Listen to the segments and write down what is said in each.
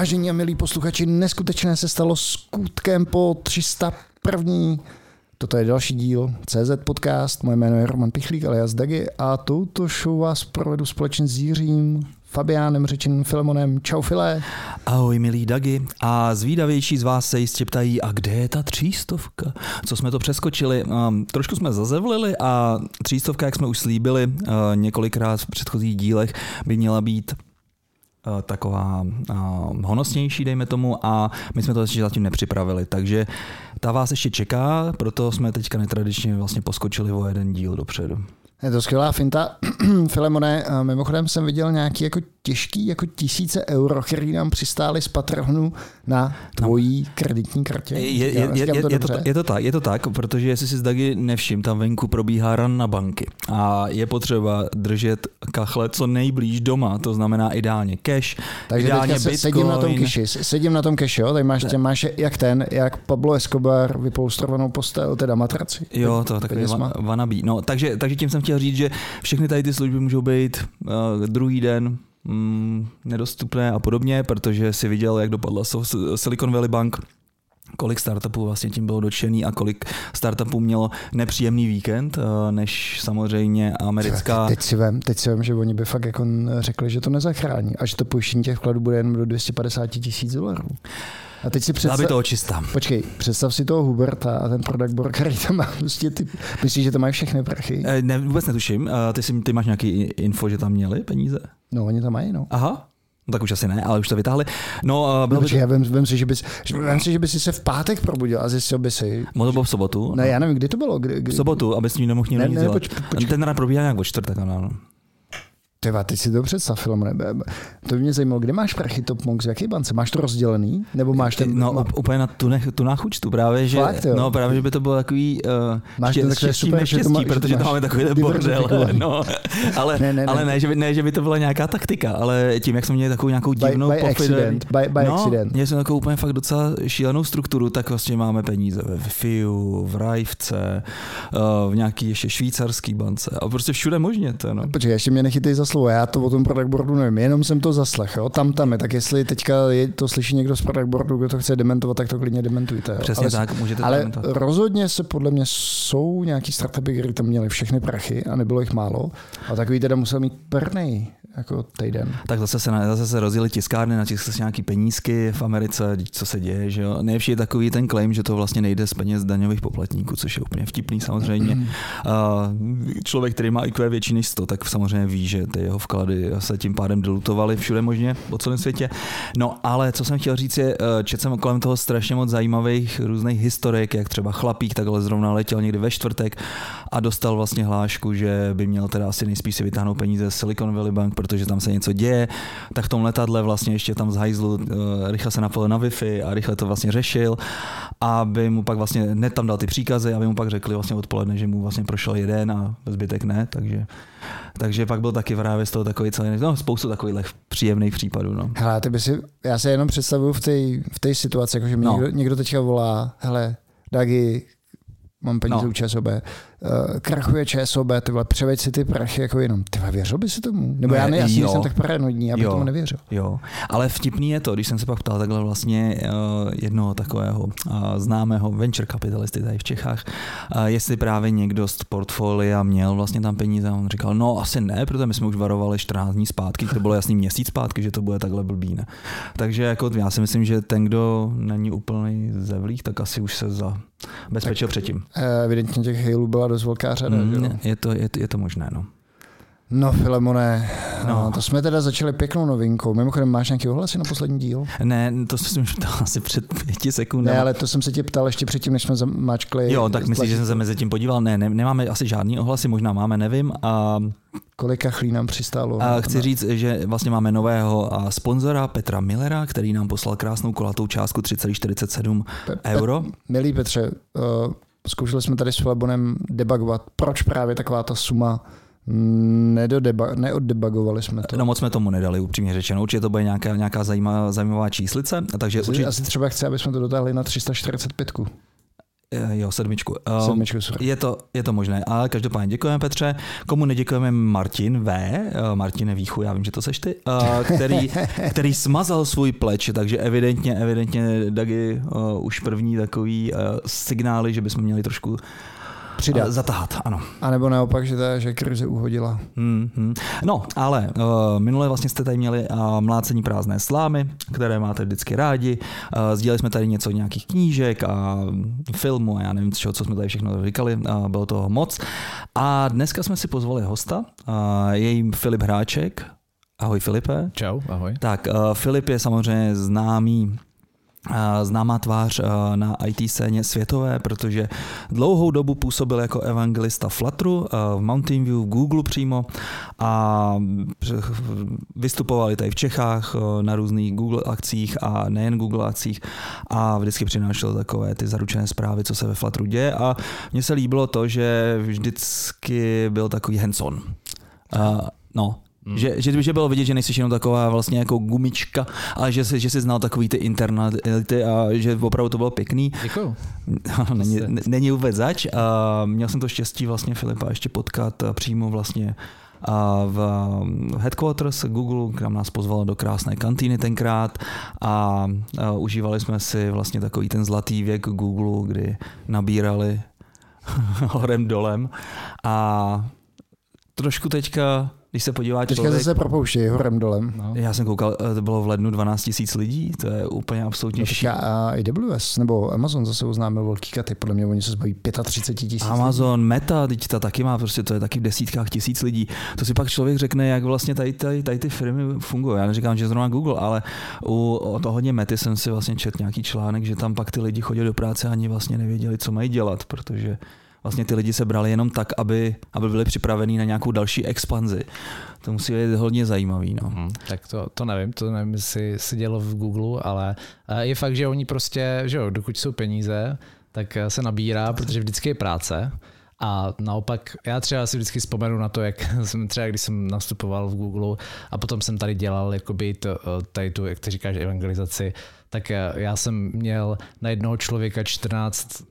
Vážení a milí posluchači, neskutečné se stalo skutkem po 301. Toto je další díl CZ Podcast, moje jméno je Roman Pichlík alias Dagi a touto show vás provedu společně s Jiřím, Fabiánem, řečeným Filemonem. Čau File. Ahoj milí Dagi. A zvídavější z vás se jistě ptají, a kde je ta třístovka? Co jsme to přeskočili? Um, trošku jsme zazevlili a třístovka, jak jsme už slíbili uh, několikrát v předchozích dílech, by měla být taková uh, honosnější, dejme tomu, a my jsme to ještě zatím nepřipravili, takže ta vás ještě čeká, proto jsme teďka netradičně vlastně poskočili o jeden díl dopředu. Je to skvělá finta. Filemone, mimochodem jsem viděl nějaký jako těžký jako tisíce euro, který nám přistály z patronu na tvojí no. kreditní kartě. Je, je, je, je, to je, to, je, to tak, je to tak, protože jestli si z Dagi nevšim, tam venku probíhá ran na banky a je potřeba držet kachle co nejblíž doma, to znamená ideálně cash, Takže ideálně se, sedím na tom keši, sedím na tom keši, jo, tady máš, tě, máš jak ten, jak Pablo Escobar vypoustrovanou postel, teda matraci. Jo, to takový vanabí. No, takže, takže tím jsem chtěl říct, že všechny tady ty služby můžou být uh, druhý den mm, nedostupné a podobně, protože si viděl, jak dopadla Silicon Valley Bank, kolik startupů vlastně tím bylo dotčený a kolik startupů mělo nepříjemný víkend, eh, než samozřejmě americká... Teď si vím, teď si vím, že oni by fakt jako řekli, že to nezachrání a že to pojištění těch vkladů bude jen do 250 tisíc dolarů. A teď si představ... by toho čistá. Počkej, představ si toho Huberta a ten product board, který tam má. Prostě ty... Myslíš, že to mají všechny prachy? Eh, ne, vůbec netuším. Ty, si, ty máš nějaký info, že tam měli peníze? No, oni tam mají, no. Aha, No, tak už asi ne, ale už to vytáhli. No, bylo no, by to... já vím, vím, si, že bys, vím si, že bys se v pátek probudil a zjistil by si. Mohlo bylo v sobotu. Ne, já nevím, kdy to bylo. Kdy, kdy... V sobotu, abys ní nemohl ne, ne, poč, poč, Ten rád probíhá nějak o čtvrtek, no. Ty ty si představ, Filomone. To by mě zajímalo, kde máš prachy Top Monks, v jaké bance? Máš to rozdělený? Nebo máš ten... No má... úplně na tu, nech, tu náchučtu právě, že, Fakt, jo? no, právě, že by to bylo takový uh, máš ště, to štěstí, super, neštěstí, že to má, protože to máme takový bordel. No, ale ne, ne, ale ne, ne, že by, ne, že by to byla nějaká taktika, ale tím, jak jsme měli takovou nějakou divnou by, by accident, by, by no, accident. měli jsme takovou úplně fakt docela šílenou strukturu, tak vlastně máme peníze ve FIU, v Rajvce, uh, v nějaký ještě švýcarský bance a prostě všude možně. To, no. Počkej, ještě mě nechytej za slovo, já to o tom product boardu nevím, jenom jsem to zaslech, jo? tam tam je, tak jestli teďka je, to slyší někdo z product boardu, kdo to chce dementovat, tak to klidně dementujte. Jo? Přesně ale, tak, můžete Ale dementovat. rozhodně se podle mě jsou nějaký startupy, které tam měly všechny prachy a nebylo jich málo a takový teda musel mít pernej jako týden. Tak zase se, zase se rozjeli tiskárny, na se nějaký penízky v Americe, co se děje, že jo. Nejlepší je takový ten claim, že to vlastně nejde z peněz daňových poplatníků, což je úplně vtipný samozřejmě. Člověk, který má IQ větší než 100, tak samozřejmě ví, že ty jeho vklady se tím pádem dilutovaly všude možně po celém světě. No ale co jsem chtěl říct je, eh, četl jsem kolem toho strašně moc zajímavých různých historik, jak třeba chlapík takhle zrovna letěl někdy ve čtvrtek a dostal vlastně hlášku, že by měl teda asi nejspíš si vytáhnout peníze z Silicon Valley Bank, protože tam se něco děje, tak v tom letadle vlastně ještě tam z hajzlu uh, rychle se napojil na Wi-Fi a rychle to vlastně řešil, aby mu pak vlastně hned tam dal ty příkazy, aby mu pak řekli vlastně odpoledne, že mu vlastně prošel jeden a zbytek ne, takže, takže pak byl taky právě z toho takový celý, no spoustu takových příjemných případů. No. Hele, ty by si, já se jenom představuju v té v tej situaci, jakože mě no. někdo, někdo teďka volá, hele, Dagi, mám peníze no. u ČSOB, krachuje ČSOB, ty vole, převeď si ty prachy jako jenom, ty věřil by si tomu? Nebo já ne, já si jsem tak paranoidní, abych jo, tomu nevěřil. Jo, ale vtipný je to, když jsem se pak ptal takhle vlastně uh, jednoho takového uh, známého venture kapitalisty tady v Čechách, uh, jestli právě někdo z portfolia měl vlastně tam peníze a on říkal, no asi ne, protože my jsme už varovali 14 dní zpátky, to bylo jasný měsíc zpátky, že to bude takhle blbý, ne? Takže jako já si myslím, že ten, kdo není úplný zevlých, tak asi už se za bezpečil tak, předtím. Eh, evidentně těch hailů byla dost velká řada. Mm, je, to, je, je to možné, no. No, Filemone, no. no. to jsme teda začali pěknou novinkou. Mimochodem, máš nějaký ohlasy na poslední díl? Ne, to jsem už ptal asi před pěti sekundami. Ne, ale to jsem se tě ptal ještě předtím, než jsme zamačkli. Jo, tak myslíš, že jsem se mezi tím podíval? Ne, ne, nemáme asi žádný ohlasy, možná máme, nevím. A Kolika chlí nám přistálo? A chci říct, že vlastně máme nového sponzora Petra Millera, který nám poslal krásnou kolatou částku 3,47 euro. Pe- milý Petře, uh, zkoušeli jsme tady s Flabonem debugovat, proč právě taková ta suma Nedodeba- neoddebagovali jsme to. No moc jsme tomu nedali, upřímně řečeno. Určitě to bude nějaká, nějaká zajímavá, zajímavá číslice. Takže asi, určitě... asi třeba chce, aby jsme to dotáhli na 345. Eh, jo, sedmičku. Um, Sedmičku, je, to, je to možné, ale každopádně děkujeme Petře. Komu neděkujeme Martin V, eh, Martine Výchu, já vím, že to seš ty, eh, který, který smazal svůj pleč, takže evidentně, evidentně Dagi už první takový signály, že bychom měli trošku Přidat. uh, zatahat, ano. A nebo naopak, že, ta, že krize uhodila. Hmm, hmm. No, ale uh, minule vlastně jste tady měli uh, mlácení prázdné slámy, které máte vždycky rádi. Uh, sdíleli jsme tady něco nějakých knížek a filmu a já nevím, čeho, co jsme tady všechno říkali. Uh, bylo toho moc. A dneska jsme si pozvali hosta, uh, je jim Filip Hráček. Ahoj Filipe. Čau, ahoj. Tak, uh, Filip je samozřejmě známý známá tvář na IT scéně světové, protože dlouhou dobu působil jako evangelista Flutteru v Mountain View, v Google přímo a vystupovali tady v Čechách na různých Google akcích a nejen Google akcích a vždycky přinášel takové ty zaručené zprávy, co se ve Flutteru děje a mně se líbilo to, že vždycky byl takový hands-on. No, Hmm. Že, že, že bylo vidět, že nejsi jenom taková vlastně jako gumička, ale že jsi, že jsi znal takový ty internality a že opravdu to bylo pěkný. Děkuju. není, není vůbec zač. A měl jsem to štěstí vlastně Filipa ještě potkat přímo vlastně a v headquarters Google, kam nás pozvala do krásné kantýny tenkrát a, a užívali jsme si vlastně takový ten zlatý věk Google, kdy nabírali horem dolem a trošku teďka když se podíváte... Teďka člověk, zase propouštějí horem dolem. No. Já jsem koukal, eh, to bylo v lednu 12 tisíc lidí, to je úplně absolutně no, A AWS nebo Amazon zase oznámil velký katy, podle mě oni se zbaví 35 tisíc Amazon, lidí. Meta, teď ta taky má, prostě to je taky v desítkách tisíc lidí. To si pak člověk řekne, jak vlastně tady, tady, tady ty firmy fungují. Já neříkám, že zrovna Google, ale u o to hodně Mety jsem si vlastně četl nějaký článek, že tam pak ty lidi chodili do práce a ani vlastně nevěděli, co mají dělat, protože vlastně ty lidi se brali jenom tak, aby, aby byli připravení na nějakou další expanzi. To musí být hodně zajímavý. No. Hmm, tak to, to nevím, to nevím, jestli se dělo v Google, ale eh, je fakt, že oni prostě, že jo, dokud jsou peníze, tak eh, se nabírá, protože vždycky je práce. A naopak, já třeba si vždycky vzpomenu na to, jak jsem třeba, když jsem nastupoval v Google a potom jsem tady dělal jakoby to, eh, tady tu, jak ty říkáš, evangelizaci, tak já jsem měl na jednoho člověka 14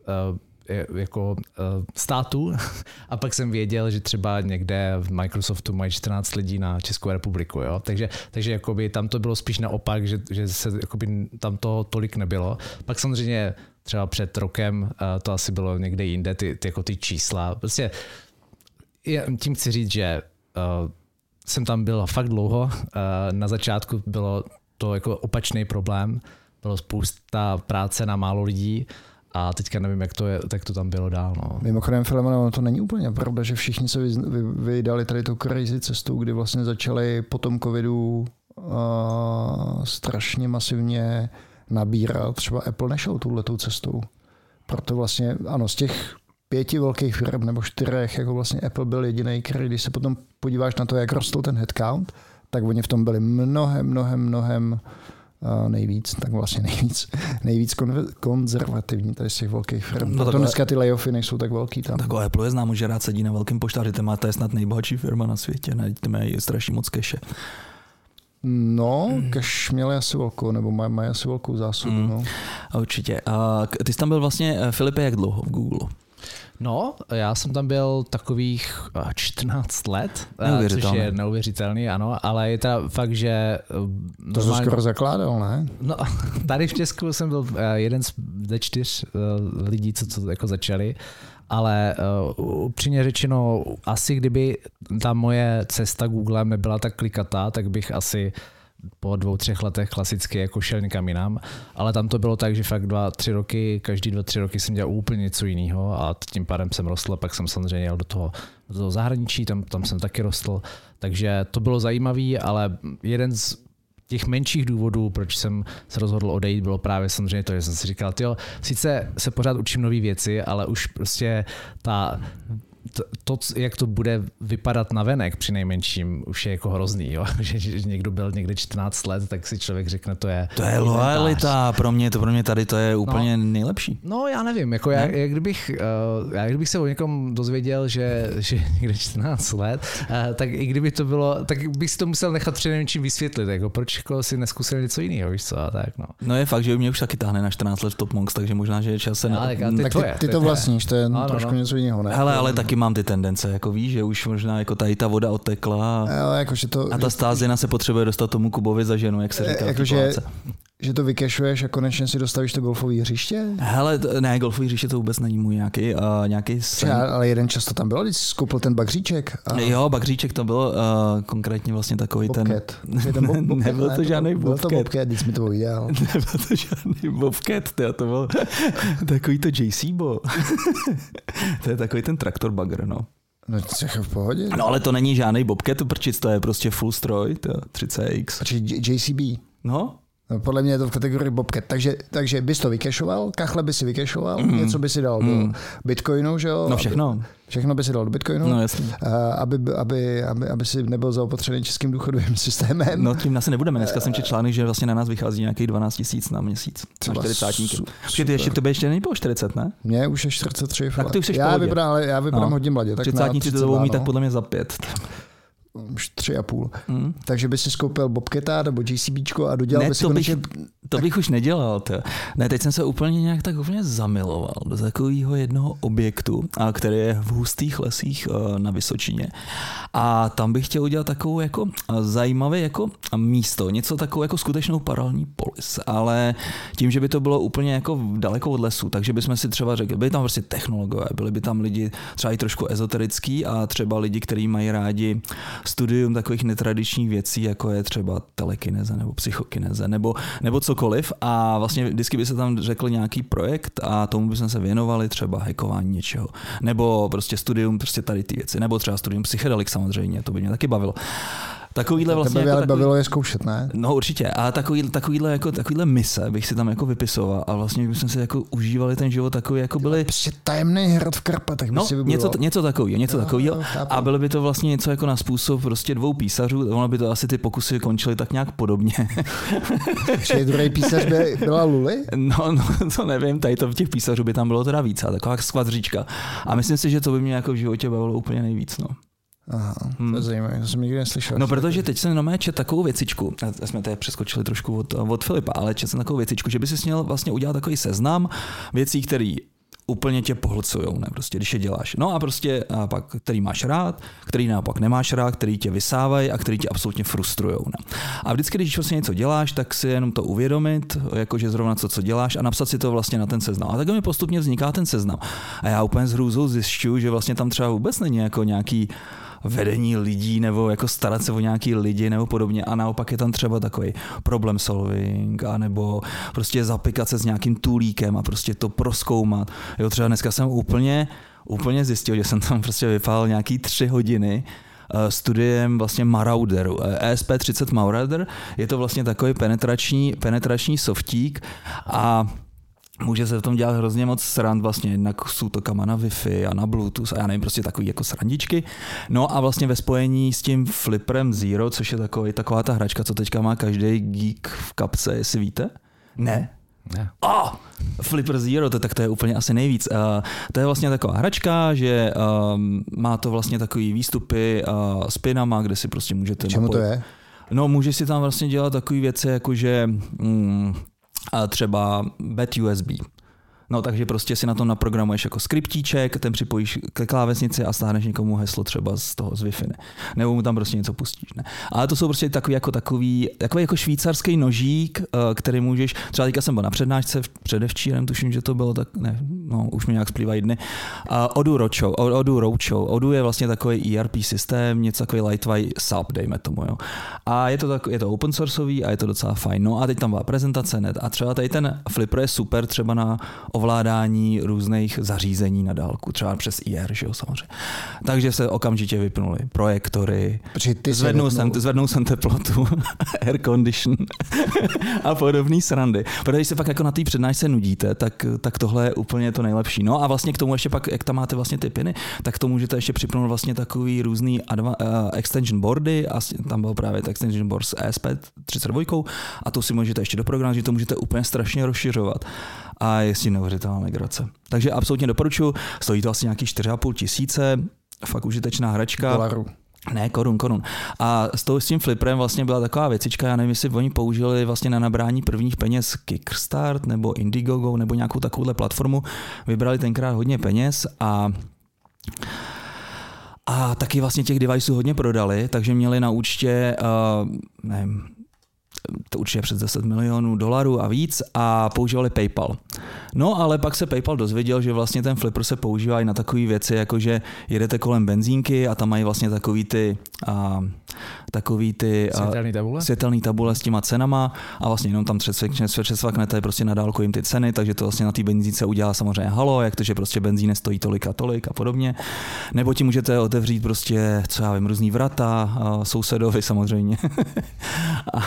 jako uh, státu a pak jsem věděl, že třeba někde v Microsoftu mají 14 lidí na Českou republiku, jo? takže, takže jakoby tam to bylo spíš naopak, že, že se jakoby tam to tolik nebylo. Pak samozřejmě třeba před rokem uh, to asi bylo někde jinde, ty, ty, jako ty čísla. Prostě tím chci říct, že uh, jsem tam byl fakt dlouho. Uh, na začátku bylo to jako opačný problém. Bylo spousta práce na málo lidí a teďka nevím, jak to, je, jak to tam bylo dál. No. Mimochodem, Filemon, to není úplně pravda, že všichni se vydali tady tou crazy cestou, kdy vlastně začali po tom covidu uh, strašně masivně nabírat. Třeba Apple nešel touhletou cestou. Proto vlastně, ano, z těch pěti velkých firm nebo čtyřech, jako vlastně Apple byl jediný, který, když se potom podíváš na to, jak rostl ten headcount, tak oni v tom byli mnohem, mnohem, mnohem nejvíc, tak vlastně nejvíc, nejvíc konzervativní tady z těch velkých firm. No, Proto dneska ty layoffy nejsou tak velký tam. Tak Apple je známo, že rád sedí na velkém poštáři, to, má, to je snad nejbohatší firma na světě, to mají strašně moc keše. No, mm. cash měli asi velkou, nebo mají, mají asi velkou zásobu. Mm. No. Určitě. A ty jsi tam byl vlastně, eh, Filipe, jak dlouho v Google? No, já jsem tam byl takových 14 eh, let, eh, což je neuvěřitelný, ano, ale je to fakt, že... Eh, to normálně... skoro zakládal, ne? No, tady v Česku jsem byl jeden ze čtyř lidí, co to jako začali, ale uh, upřímně řečeno, asi kdyby ta moje cesta Googlem nebyla tak klikatá, tak bych asi uh, po dvou, třech letech klasicky jako šel někam jinam, ale tam to bylo tak, že fakt dva, tři roky, každý dva, tři roky jsem dělal úplně něco jiného a tím pádem jsem rostl, pak jsem samozřejmě jel do toho, do toho zahraničí, tam, tam jsem taky rostl, takže to bylo zajímavý, ale jeden z těch menších důvodů, proč jsem se rozhodl odejít, bylo právě samozřejmě to, že jsem si říkal, jo, sice se pořád učím nové věci, ale už prostě ta to, to, jak to bude vypadat na venek při nejmenším, už je jako hrozný, jo? Že, že někdo byl někde 14 let, tak si člověk řekne, to je To je lojalita, pro mě, to pro mě tady to je úplně no, nejlepší. No já nevím, jako já, jak kdybych, uh, já kdybych se o někom dozvěděl, že, že někde 14 let, uh, tak i kdyby to bylo, tak bych si to musel nechat při nejmenším vysvětlit, jako proč jako si neskusil něco jiného, víš co, a tak no. No je fakt, že mě už taky táhne na 14 let v Top Monks, takže možná, že je čas se... No, tak, ty, tak to, ty, je, ty to vlastníš, to je no, trošku no. něco jiného, ne? Hele, ale taky mám ty tendence, jako víš, že už možná jako tady ta voda otekla jo, jako, že to, a ta stázina se potřebuje dostat tomu Kubovi za ženu, jak se říká jako, že, to vykešuješ a konečně si dostavíš to golfové hřiště? Hele, ne, golfové hřiště to vůbec není můj nějaký, uh, nějaký sen. Třeba, ale jeden čas to tam bylo, když jsi koupil ten bagříček. A... Jo, bagříček to bylo uh, konkrétně vlastně takový Bobcat. ten... ten bob, bobcat, nebyl to ne, žádný Byl Bobcat. to Bobcat, když mi to povídal. Nebyl to žádný Bobcat, tyjo, to byl takový to JC Bo. to je takový ten traktor bagger, no. No, v pohodě. No ale to není žádný Bobcat, prčic, to je prostě full stroj, to 30X. Či JCB. No, No, podle mě je to v kategorii Bobcat. Takže, takže bys to vykešoval, kachle by si vykešoval, Mm. něco by si dal Mm. do Bitcoinu, že jo? no všechno. Aby, všechno by si dal do Bitcoinu, No jasně. a aby, aby, aby, aby si nebyl zaopatřený českým důchodovým systémem. No tím asi nebudeme. Dneska jsem četl článek, že vlastně na nás vychází nějakých 12 tisíc na měsíc. Na Třeba 40 su- Počkej, ty ještě, to by ještě není po 40, ne? Mně už je 43. Tak ty už jsi já vypadám, ale já vypadám No. hodně mladě. Tak 30 na to 32, budou mít tak no. podle mě za pět. Už tři a půl. Hmm. Takže by si skoupil Bobcata nebo JCBčko a dodělal Ne, by si to bych- konečně... To bych už nedělal. To. Ne, teď jsem se úplně nějak tak úplně zamiloval do takového jednoho objektu, a který je v hustých lesích eh, na Vysočině. A tam bych chtěl udělat takovou jako eh, zajímavé jako místo, něco takovou jako skutečnou paralelní polis, ale tím, že by to bylo úplně jako daleko od lesu, takže bychom si třeba řekli, byli tam prostě technologové, byli by tam lidi třeba i trošku ezoterický a třeba lidi, kteří mají rádi studium takových netradičních věcí, jako je třeba telekineze nebo psychokineze nebo, nebo cokoliv a vlastně vždycky by se tam řekl nějaký projekt a tomu bychom se věnovali třeba hackování něčeho nebo prostě studium prostě tady ty věci nebo třeba studium psychedelik samozřejmě, to by mě taky bavilo. Takovýhle vlastně Tebe jako takový... bavilo je zkoušet, ne? No určitě, a takový, takovýhle, jako, takovýhle mise bych si tam jako vypisoval a vlastně bychom si jako užívali ten život takový, jako byli Prostě tajemný hrad v Karpatech by No, si vybudoval. něco, něco takového, něco takového. chápu. A bylo by to vlastně něco jako na způsob prostě dvou písařů, ono by to asi ty pokusy končily tak nějak podobně. Že druhý písař by byla Luli? No, no, to nevím, tady to v těch písařů by tam bylo teda víc, a taková skvadříčka. A myslím si, že to by mě jako v životě bavilo úplně nejvíc. No. Aha, to Hmm. je zajímavé, to jsem nikdy neslyšel. No, protože teď jsem na čet takovou věcičku, a jsme tady přeskočili trošku od, od Filipa, ale čet jsem takovou věcičku, že by si měl vlastně udělat takový seznam věcí, které úplně tě pohlcujou, ne, prostě, když je děláš. No a prostě a pak, který máš rád, který naopak nemáš rád, který tě vysávají a který tě absolutně frustrují. Ne. A vždycky, když vlastně něco děláš, tak si jenom to uvědomit, jakože zrovna to, co děláš a napsat si to vlastně na ten seznam. A tak mi postupně vzniká ten seznam. A já úplně s hrůzou zjišťuju, že vlastně tam třeba vůbec není jako nějaký vedení lidí nebo jako starat se o nějaký lidi nebo podobně a naopak je tam třeba takový problem solving a nebo prostě zapykat se s nějakým toolíkem a prostě to proskoumat. Jo, třeba dneska jsem úplně, úplně zjistil, že jsem tam prostě vypálil nějaký tři hodiny eh, studiem vlastně Marauderu. Eh, ESP30 Marauder je to vlastně takový penetrační, penetrační softík a Může se v tom dělat hrozně moc srand, vlastně jednak s útokama na Wi-Fi a na Bluetooth a já nevím, prostě takový jako srandičky. No a vlastně ve spojení s tím Flipperem Zero, což je takový, taková ta hračka, co teďka má každý geek v kapse, jestli víte? Ne? Ne. Oh, Flipper Zero, to, tak to je úplně asi nejvíc. Uh, to je vlastně taková hračka, že um, má to vlastně takový výstupy uh, s pinama, kde si prostě můžete K čemu to napojit- je? No, může si tam vlastně dělat takové věci, jako že mm, třeba bed USB. No takže prostě si na tom naprogramuješ jako skriptíček, ten připojíš ke klávesnici a stáhneš někomu heslo třeba z toho z Wi-Fi. Ne? Nebo mu tam prostě něco pustíš. Ne? Ale to jsou prostě takový jako takový, takový jako švýcarský nožík, eh, který můžeš, třeba teďka jsem byl na přednášce předevčírem, tuším, že to bylo tak, ne, no už mi nějak splývají dny. A Odu Roadshow, Odu Roadshow. Odu je vlastně takový ERP systém, něco takový lightweight SAP, dejme tomu. Jo. A je to, tak, je to open sourceový a je to docela fajn. No a teď tam byla prezentace net a třeba tady ten Flipper je super třeba na ovládání různých zařízení na dálku, třeba přes IR, že jo, samozřejmě. Takže se okamžitě vypnuly projektory, ty zvednul, jsem, zvednul jsem teplotu, air condition a podobné srandy. Protože když se pak jako na té přednášce nudíte, tak, tak tohle je úplně to nejlepší. No a vlastně k tomu ještě pak, jak tam máte vlastně ty piny, tak to můžete ještě připnout vlastně takový různý adva, uh, extension boardy a tam byl právě extension board s ESP32 a to si můžete ještě doprogramovat, že to můžete úplně strašně rozšiřovat a je s tím neuvěřitelná legrace. Takže absolutně doporučuji, stojí to asi nějaký 4,5 tisíce, fakt užitečná hračka. Dolaru. Ne, korun, korun. A s, tou, s tím fliprem vlastně byla taková věcička, já nevím, jestli oni použili vlastně na nabrání prvních peněz Kickstart nebo Indiegogo nebo nějakou takovouhle platformu. Vybrali tenkrát hodně peněz a a taky vlastně těch deviceů hodně prodali, takže měli na účtě, uh, nevím, to určitě přes 10 milionů dolarů a víc a používali PayPal. No ale pak se PayPal dozvěděl, že vlastně ten flipper se používá i na takové věci, jako že jedete kolem benzínky a tam mají vlastně takový ty, a, takový ty světelný tabule? světelný tabule s těma cenama a vlastně jenom tam přesvaknete prostě na dálku jim ty ceny, takže to vlastně na té benzínce udělá samozřejmě halo, jak to, že prostě benzín stojí tolik a tolik a podobně. Nebo ti můžete otevřít prostě, co já vím, různý vrata, sousedovi samozřejmě. a,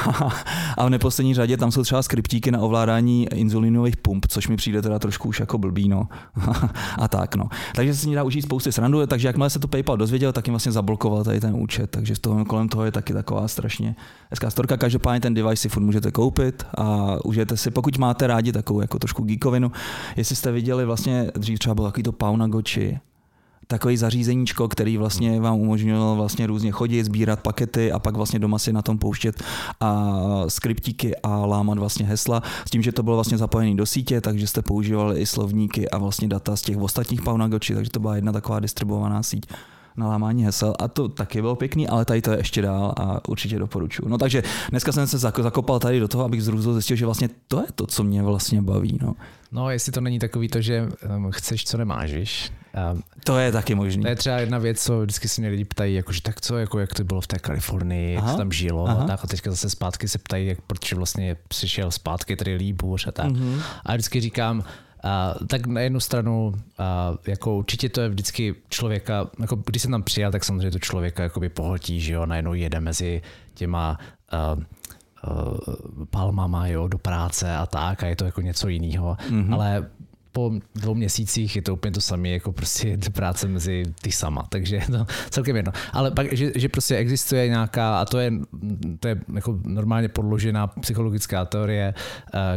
a v neposlední řadě tam jsou třeba skriptíky na ovládání inzulinových pump, což mi přijde teda trošku už jako blbý, no. a tak, no. Takže se s ní dá užít spousty srandu, takže jakmile se to PayPal dozvěděl, tak jim vlastně zablokoval tady ten účet, takže z toho, kolem toho je taky taková strašně hezká storka. Každopádně ten device si furt můžete koupit a užijete si, pokud máte rádi takovou jako trošku geekovinu, jestli jste viděli vlastně, dřív třeba byl takový to Pauna Goči, takový zařízeníčko, který vlastně vám umožňoval vlastně různě chodit, sbírat pakety a pak vlastně doma si na tom pouštět a skriptíky a lámat vlastně hesla. S tím, že to bylo vlastně zapojený do sítě, takže jste používali i slovníky a vlastně data z těch ostatních Paunagoči, takže to byla jedna taková distribuovaná síť na lámání hesel a to taky bylo pěkný, ale tady to je ještě dál a určitě doporučuji. No takže dneska jsem se zakopal tady do toho, abych zrůzl zjistil, že vlastně to je to, co mě vlastně baví. No. No, jestli to není takový to, že um, chceš, co nemáš, víš? Um, to je taky možný. To je třeba jedna věc, co vždycky se mě lidi ptají, jakože tak co, jako jak to bylo v té Kalifornii, jak to tam žilo, a tak a teďka zase zpátky se ptají, jak, protože vlastně přišel zpátky tady líbůř a tak. Mm-hmm. A vždycky říkám, Uh, tak na jednu stranu, uh, jako určitě to je vždycky člověka, jako když jsem tam přijel, tak samozřejmě to člověka jakoby pohltí, že jo, najednou jede mezi těma uh, uh, palmama jo, do práce a tak a je to jako něco jiného. Mm-hmm. Ale po dvou měsících je to úplně to samé, jako prostě práce mezi ty sama, takže je to celkem jedno. Ale pak, že, že prostě existuje nějaká, a to je, to je jako normálně podložená psychologická teorie,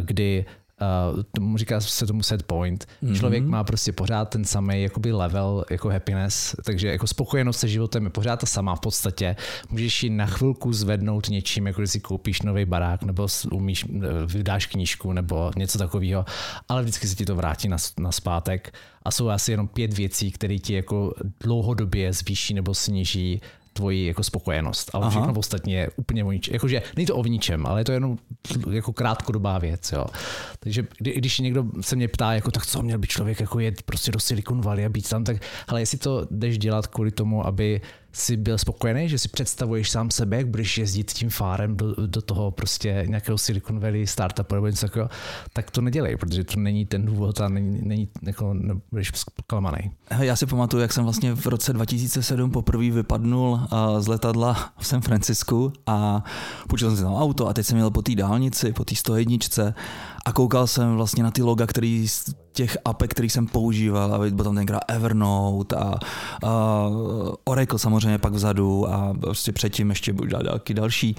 kdy uh, tomu říká se tomu set point. Mm-hmm. Člověk má prostě pořád ten samý jakoby level jako happiness, takže jako spokojenost se životem je pořád ta sama v podstatě. Můžeš ji na chvilku zvednout něčím, jako když si koupíš nový barák, nebo umíš, eh, vydáš knížku, nebo něco takového, ale vždycky se ti to vrátí na, na zpátek a jsou asi jenom pět věcí, které ti jako dlouhodobě zvýší nebo sníží tvoji jako spokojenost, ale Aha. všechno ostatní je úplně o ničem. Jakože není to o ničem, ale je to jenom jako krátkodobá věc. Jo. Takže kdy, když někdo se mě ptá, jako tak co měl by člověk jako jet prostě do Silicon Valley a být tam, tak ale jestli to jdeš dělat kvůli tomu, aby si byl spokojený, že si představuješ sám sebe, jak budeš jezdit tím fárem do, do toho prostě nějakého Silicon Valley startupu nebo něco takového, tak to nedělej, protože to není ten důvod a není, není jako, nebudeš zklamaný. Já si pamatuju, jak jsem vlastně v roce 2007 poprvé vypadnul z letadla v San Francisku a půjčil jsem si tam auto a teď jsem měl po té dálnici, po té 101 a koukal jsem vlastně na ty loga, který těch apek, který jsem používal, a byl tam tenkrát Evernote a, a Oracle samozřejmě pak vzadu a prostě předtím ještě byl další další.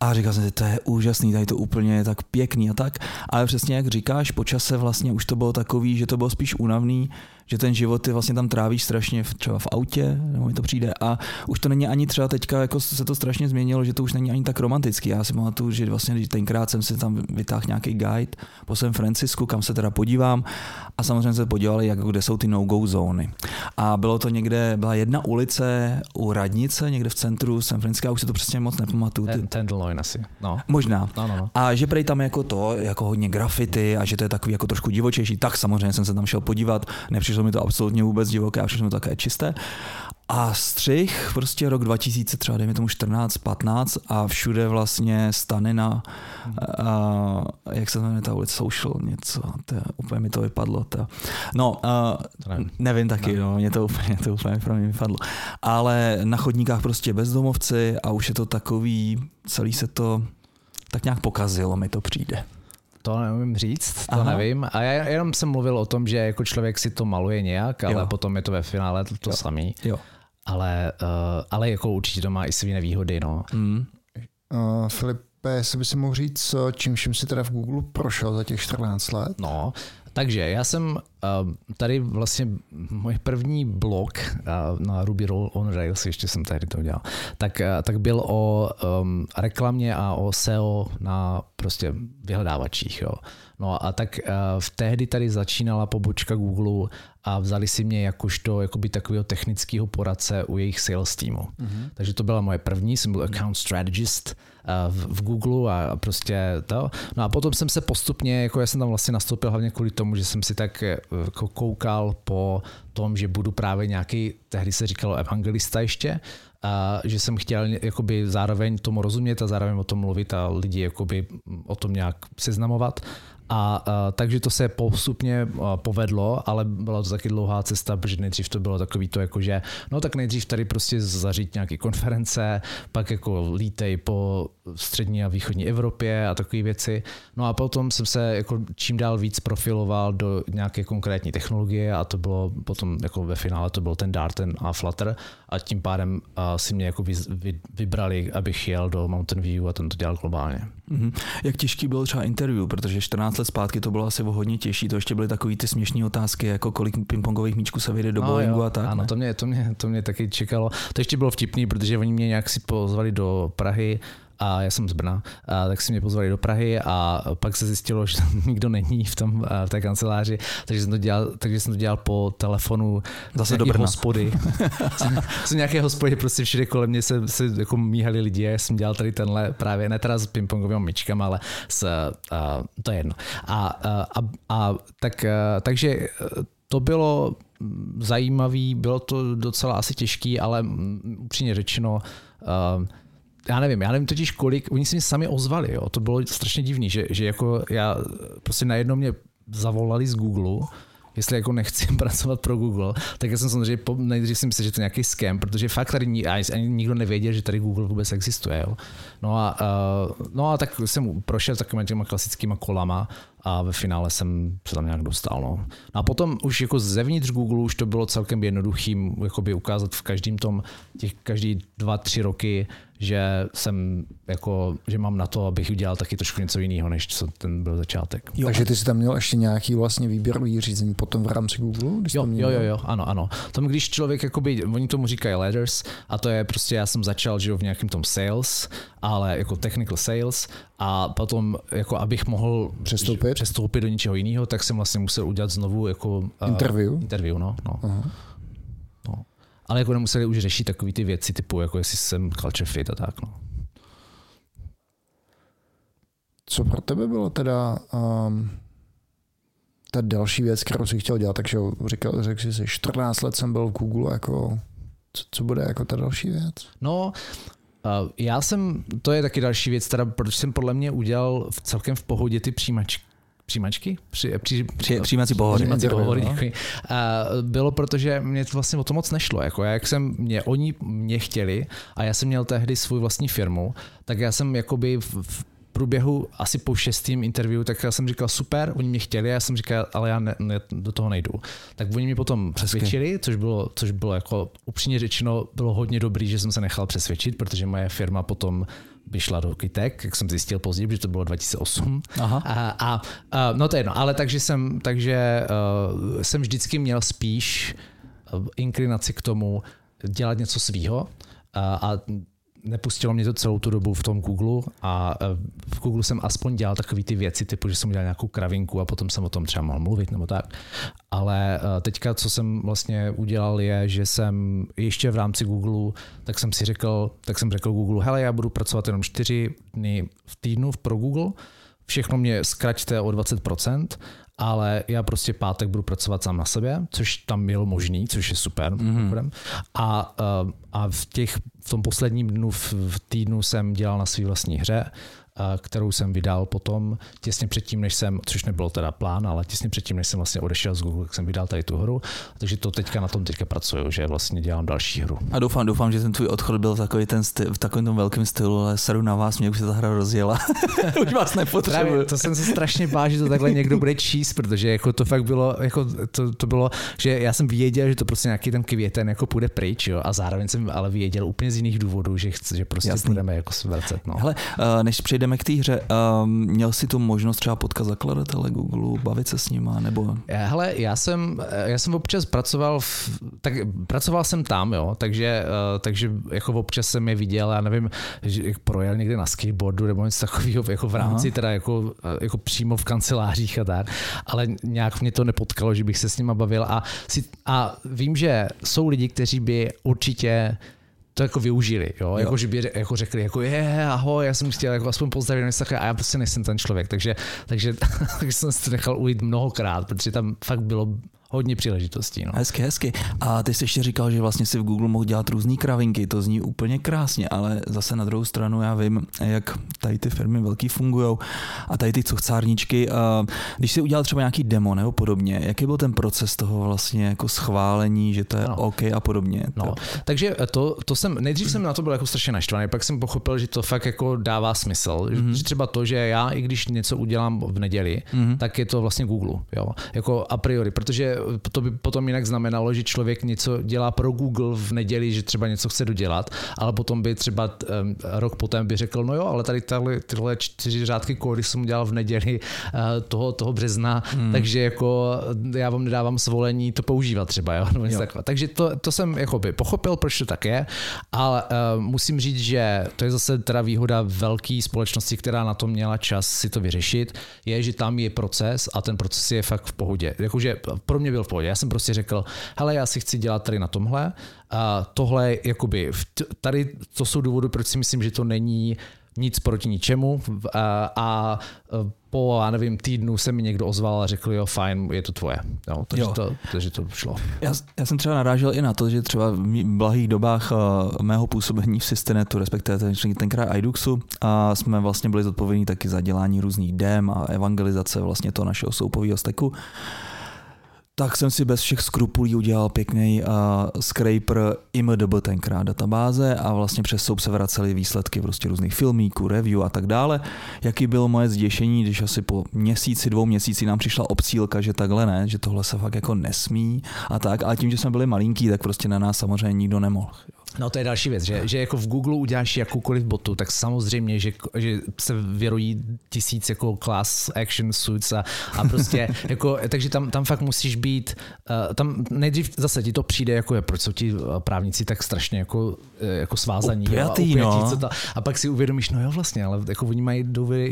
A říkal jsem si, to je úžasný, tady to úplně je tak pěkný a tak. Ale přesně jak říkáš, po čase vlastně už to bylo takový, že to bylo spíš únavný, že ten život ty vlastně tam trávíš strašně v, třeba v autě, nebo mi to přijde a už to není ani třeba teďka, jako se to strašně změnilo, že to už není ani tak romantický. Já si pamatuju, že vlastně tenkrát jsem si tam vytáhl nějaký guide po San Francisku, kam se teda podívám a samozřejmě se podívali, jak, kde jsou ty no-go zóny. A bylo to někde, byla jedna ulice u radnice, někde v centru San Francisco, už si to přesně moc nepamatuju. Ten, Tenderloin asi. No. Možná. No, no, no. A že prej tam jako to, jako hodně grafity a že to je takový jako trošku divočejší, tak samozřejmě jsem se tam šel podívat. Nepřišlo mi to absolutně vůbec divoké a všechno také čisté. A střih, prostě rok 2000, třeba dejme tomu 14, 15 a všude vlastně stany na, a, jak se to jmenuje ta ulice, social něco, to, úplně mi to vypadlo. To. No, To nevím. nevím taky, no, mě to úplně, to úplně pro mě vypadlo. Ale na chodníkách prostě bezdomovci a už je to takový, celý se to tak nějak pokazilo, mi to přijde. To nevím říct, to Aha. Nevím. A já jenom jsem mluvil o tom, že jako člověk si to maluje nějak, ale Jo. potom je to ve finále to, to Jo. samý. Jo. Ale, uh, ale jako určitě to má i své nevýhody. No. Mm. Uh, Filipe, jestli by si mohl říct, co- čím vším si teda v Google prošel za těch 14 let? No, takže já jsem uh, tady vlastně můj první blog uh, na Ruby Roll on Rails, ještě jsem tehdy to udělal, tak, uh, tak byl o um, reklamě a o SEO na prostě vyhledávačích. Jo. No a tak v tehdy tady začínala pobočka Google a vzali si mě jakožto jakoby takového technického poradce u jejich sales týmu. Mm-hmm. Takže to byla moje první, jsem byl account strategist v, v Google a prostě to. No a potom jsem se postupně, jako já jsem tam vlastně nastoupil hlavně kvůli tomu, že jsem si tak eh, jako koukal po tom, že budu právě nějaký, tehdy se říkalo evangelista ještě, a že jsem chtěl jakoby zároveň tomu rozumět a zároveň o tom mluvit a lidi jakoby o tom nějak seznamovat. A, a takže to se postupně a, povedlo, ale byla to taky dlouhá cesta, protože nejdřív to bylo takový to, jako že no tak nejdřív tady prostě zařít nějaké konference, pak jako lítej po střední a východní Evropě a takové věci. No a potom jsem se jako čím dál víc profiloval do nějaké konkrétní technologie a to bylo potom jako ve finále to byl ten Darten a Flutter a tím pádem a, si mě jako vy, vy, vybrali, abych jel do Mountain View a ten to dělal globálně. Mhm. Jak těžký byl třeba interview, protože 14 let zpátky to bylo asi o hodně těžší, to ještě byly takový ty směšné otázky, jako kolik pingpongových míčků se vyjde do No bowlingu jo, a tak. Ano, ne? to mě, to, mě, to mě taky čekalo. To ještě bylo vtipný, protože oni mě nějak si pozvali do Prahy a já jsem z Brna, a tak si mě pozvali do Prahy a pak se zjistilo, že tam nikdo není v, tom, v té kanceláři, takže jsem to dělal, takže jsem to dělal po telefonu Zase do Brna. hospody. z nějaké hospody prostě všude kolem mě se, se jako míhali lidi a já jsem dělal tady tenhle právě, ne teda s pingpongovými myčkama, ale s, uh, to je jedno. A, a, a, a tak, uh, takže eh, to bylo zajímavý, bylo to docela asi těžký, ale upřímně řečeno, uh, já nevím, já nevím totiž kolik, oni se mi sami ozvali, jo, to bylo strašně divný, že, že jako já prostě najednou mě zavolali z Google, jestli jako nechci pracovat pro Google, tak já jsem samozřejmě nejdřív si myslel, že to je nějaký scam, protože fakt tady ni- ani ani nikdo nevěděl, že tady Google vůbec existuje. Jo. No, a, uh, no a tak jsem prošel takovými těma klasickýma kolama a ve finále jsem se tam nějak dostal. No. no a potom už jako zevnitř Google už to bylo celkem jednoduchým jakoby ukázat v každém tom, těch každý dva, tři roky, že jsem jako, že mám na to, abych udělal taky trošku něco jiného, než co ten byl začátek. Jo. Takže ty jsi tam měl ještě nějaký vlastně výběrový řízení potom v rámci Google? Když Jo, jo, jo, jo, ano, ano. Tam, když člověk, jakoby, oni tomu říkají ladders, a to je prostě, já jsem začal že v nějakém tom sales, ale jako technical sales, a potom, jako abych mohl Přestoupit? Přestoupit do něčeho jiného, tak jsem vlastně musel udělat znovu jako uh, Interview? interview, no, no. Aha. no. Ale jako nemuseli už řešit takové ty věci, typu jako jestli jsem culture fit a tak, no. Co pro tebe bylo teda um, ta další věc, kterou jsi chtěl dělat? Takže říkal, řekl jsi, si, 14 let jsem byl v Google, jako, co, co bude jako ta další věc? No, já jsem, to je taky další věc, teda, protože jsem podle mě udělal v celkem v pohodě ty přijímačky. Přijímačky? Při, při, Při, přijímací pohovory. Přijímací pohovory, no. děkuji. A bylo proto, že mě to vlastně o to moc nešlo. Jako já, jak jsem, mě, oni mě chtěli a já jsem měl tehdy svou vlastní firmu, tak já jsem jakoby v, v průběhu asi po šestým interview, tak já jsem říkal super, oni mě chtěli, já jsem říkal, ale já ne, ne, do toho nejdu. Tak oni mě potom přesvědčili, což bylo, což bylo jako upřímně řečeno, bylo hodně dobrý, že jsem se nechal přesvědčit, protože moje firma potom by šla do Kitek, jak jsem zjistil později, protože to bylo 2008. Aha. A, a, a no to je jedno, ale takže jsem, takže uh, jsem vždycky měl spíš uh, inklinaci k tomu dělat něco svýho a, a nepustilo mě to celou tu dobu v tom Google a eh, v Google jsem aspoň dělal takové ty věci, typu, že jsem udělal nějakou kravinku a potom jsem o tom třeba mohl mluvit nebo tak. Ale eh, teďka, co jsem vlastně udělal, je, že jsem ještě v rámci Google, tak jsem si řekl, tak jsem řekl Google, hele, já budu pracovat jenom čtyři dny v týdnu pro Google, všechno mě zkraťte o 20% ale já prostě pátek budu pracovat sám na sebe, což tam bylo možný, což je super. Mm-hmm. A, eh, a v, těch, v tom posledním dnu v, v týdnu jsem dělal na své vlastní hře kterou jsem vydal potom těsně předtím, než jsem, což nebylo teda plán, ale těsně předtím, než jsem vlastně odešel z Google, tak jsem vydal tady tu hru. Takže to teďka na tom teďka pracuju, že vlastně dělám další hru. A doufám, doufám, že ten tvůj odchod byl takový ten styl, v takovém tom velkém stylu, ale seru na vás, mě už se ta hra rozjela. už vás nepotřebuju. to jsem se strašně bál, že to takhle někdo bude číst, protože jako to fakt bylo, jako to, to, bylo, že já jsem věděl, že to prostě nějaký ten květen jako půjde pryč, jo, a zároveň jsem ale věděl úplně z jiných důvodů, že, chci, že prostě Jasný. budeme jako svrcet. No. Hele, než přejdeme jdeme k té hře. Um, měl jsi tu možnost třeba potkat zakladatele Google, bavit se s nima, nebo? Hele, já jsem, já jsem občas pracoval, v, tak pracoval jsem tam, jo, takže, uh, takže jako občas jsem je viděl, já nevím, že projel někde na skateboardu nebo něco takového, jako v rámci Aha. teda jako, jako přímo v kancelářích a tak, ale nějak mě to nepotkalo, že bych se s nima bavil a, si, a vím, že jsou lidi, kteří by určitě to jako využili, jo? jo. Jako, že by jako řekli, jako je, ahoj, já jsem chtěl jako aspoň pozdravit a já prostě nejsem ten člověk, takže, takže, takže jsem to nechal ujít mnohokrát, protože tam fakt bylo hodně příležitostí. No. Hezky, hezky. A ty jsi ještě říkal, že vlastně si v Google mohl dělat různé kravinky, to zní úplně krásně, ale zase na druhou stranu já vím, jak tady ty firmy velký fungují a tady ty cochcárničky. Když si udělal třeba nějaký demo nebo podobně, jaký byl ten proces toho vlastně jako schválení, že to je no. OK a podobně? No. Takže to, to jsem, nejdřív jsem na to byl jako strašně naštvaný, pak jsem pochopil, že to fakt jako dává smysl. Mm-hmm. Že třeba to, že já, i když něco udělám v neděli, mm-hmm. tak je to vlastně Google, jo, jako a priori, protože to by potom jinak znamenalo, že člověk něco dělá pro Google v neděli, že třeba něco chce dodělat, ale potom by třeba um, rok potom by řekl, no jo, ale tady tahle, tyhle čtyři řádky kódy jsem dělal v neděli uh, toho, toho března, hmm. takže jako já vám nedávám svolení to používat třeba, jo? No, jo. Takže to, to jsem by pochopil, proč to tak je, ale uh, musím říct, že to je zase teda výhoda velké společnosti, která na to měla čas si to vyřešit, je, že tam je proces a ten proces je fakt v pohodě. Jakože pro mě byl v pohodě. Já jsem prostě řekl, hele, já si chci dělat tady na tomhle. A tohle, jakoby, tady to jsou důvody, proč si myslím, že to není nic proti ničemu a, a po, já nevím, týdnu se mi někdo ozval a řekl, jo, fajn, je to tvoje. Jo, takže, jo. To, takže to šlo. Já, já jsem třeba narážel i na to, že třeba v blahých dobách uh, mého působení v Systenetu, respektive ten, tenkrát iDuxu, a jsme vlastně byli zodpovědní taky za dělání různých dem a evangelizace vlastně toho našeho soupového steku tak jsem si bez všech skrupulí udělal pěkný uh, scraper IMDB tenkrát databáze a vlastně přes soup se vracely výsledky prostě různých filmíků, review a tak dále. Jaký bylo moje zděšení, když asi po měsíci, dvou měsíci nám přišla obcílka, že takhle ne, že tohle se fakt jako nesmí a tak, ale tím, že jsme byli malinký, tak prostě na nás samozřejmě nikdo nemohl. No to je další věc, že, že jako v Google uděláš jakoukoliv botu, tak samozřejmě, že, že se věrují tisíc jako class action suits a, a prostě jako, takže tam, tam fakt musíš být, uh, tam nejdřív zase ti to přijde jako je, proč jsou ti eh, právníci tak strašně jako, eh, jako svázaní. Upjatý, jo, a, upjatý, no. co to, a pak si uvědomíš, no jo vlastně, ale jako oni mají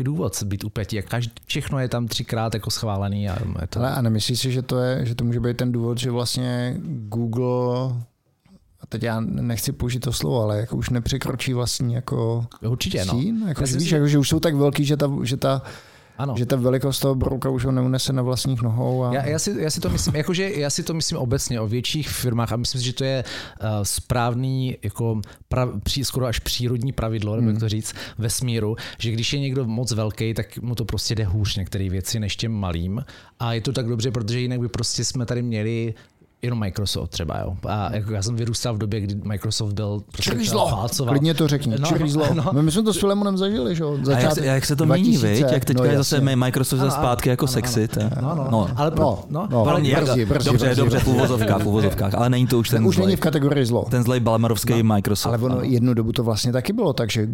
důvod být upjatí a každý, všechno je tam třikrát jako schválený. A, je to... Ale a nemyslíš si, že to, je, že to může být ten důvod, že vlastně Google a teď já nechci použít to slovo, ale jako už nepřekročí vlastní jako Určitě, no. Jako, že, víš, jako, že už jsou tak velký, že ta, že ta ano. Že ta velikost toho brouka už ho neunese na vlastních nohou. A... Já, já, si, já si to myslím, jakože já si to myslím obecně o větších firmách a myslím si, že to je uh, správný, jako pra, pří, skoro až přírodní pravidlo, nebo hmm. jak to říct, ve smíru, že když je někdo moc velký, tak mu to prostě jde hůř některé věci než těm malým. A je to tak dobře, protože jinak by prostě jsme tady měli jenom Microsoft třeba, jo. A jako já jsem vyrůstal v době, kdy Microsoft byl prostě zlo. Klidně to řekni, no, no, zlo. No. My jsme to s Filemonem zažili, že jo. A jak, se, jak se to mění, viď? Jak teďka no, je zase Microsoft ze zpátky jako sexy. No, no, no. Ale pro, no, no, ale brzy, brzy, dobře, brzy, dobře, v úvozovkách, v úvozovkách, ale není to už ten Už není v kategorii zlo. Ten zlej balmarovský Microsoft. Ale ono jednu dobu to vlastně taky bylo, takže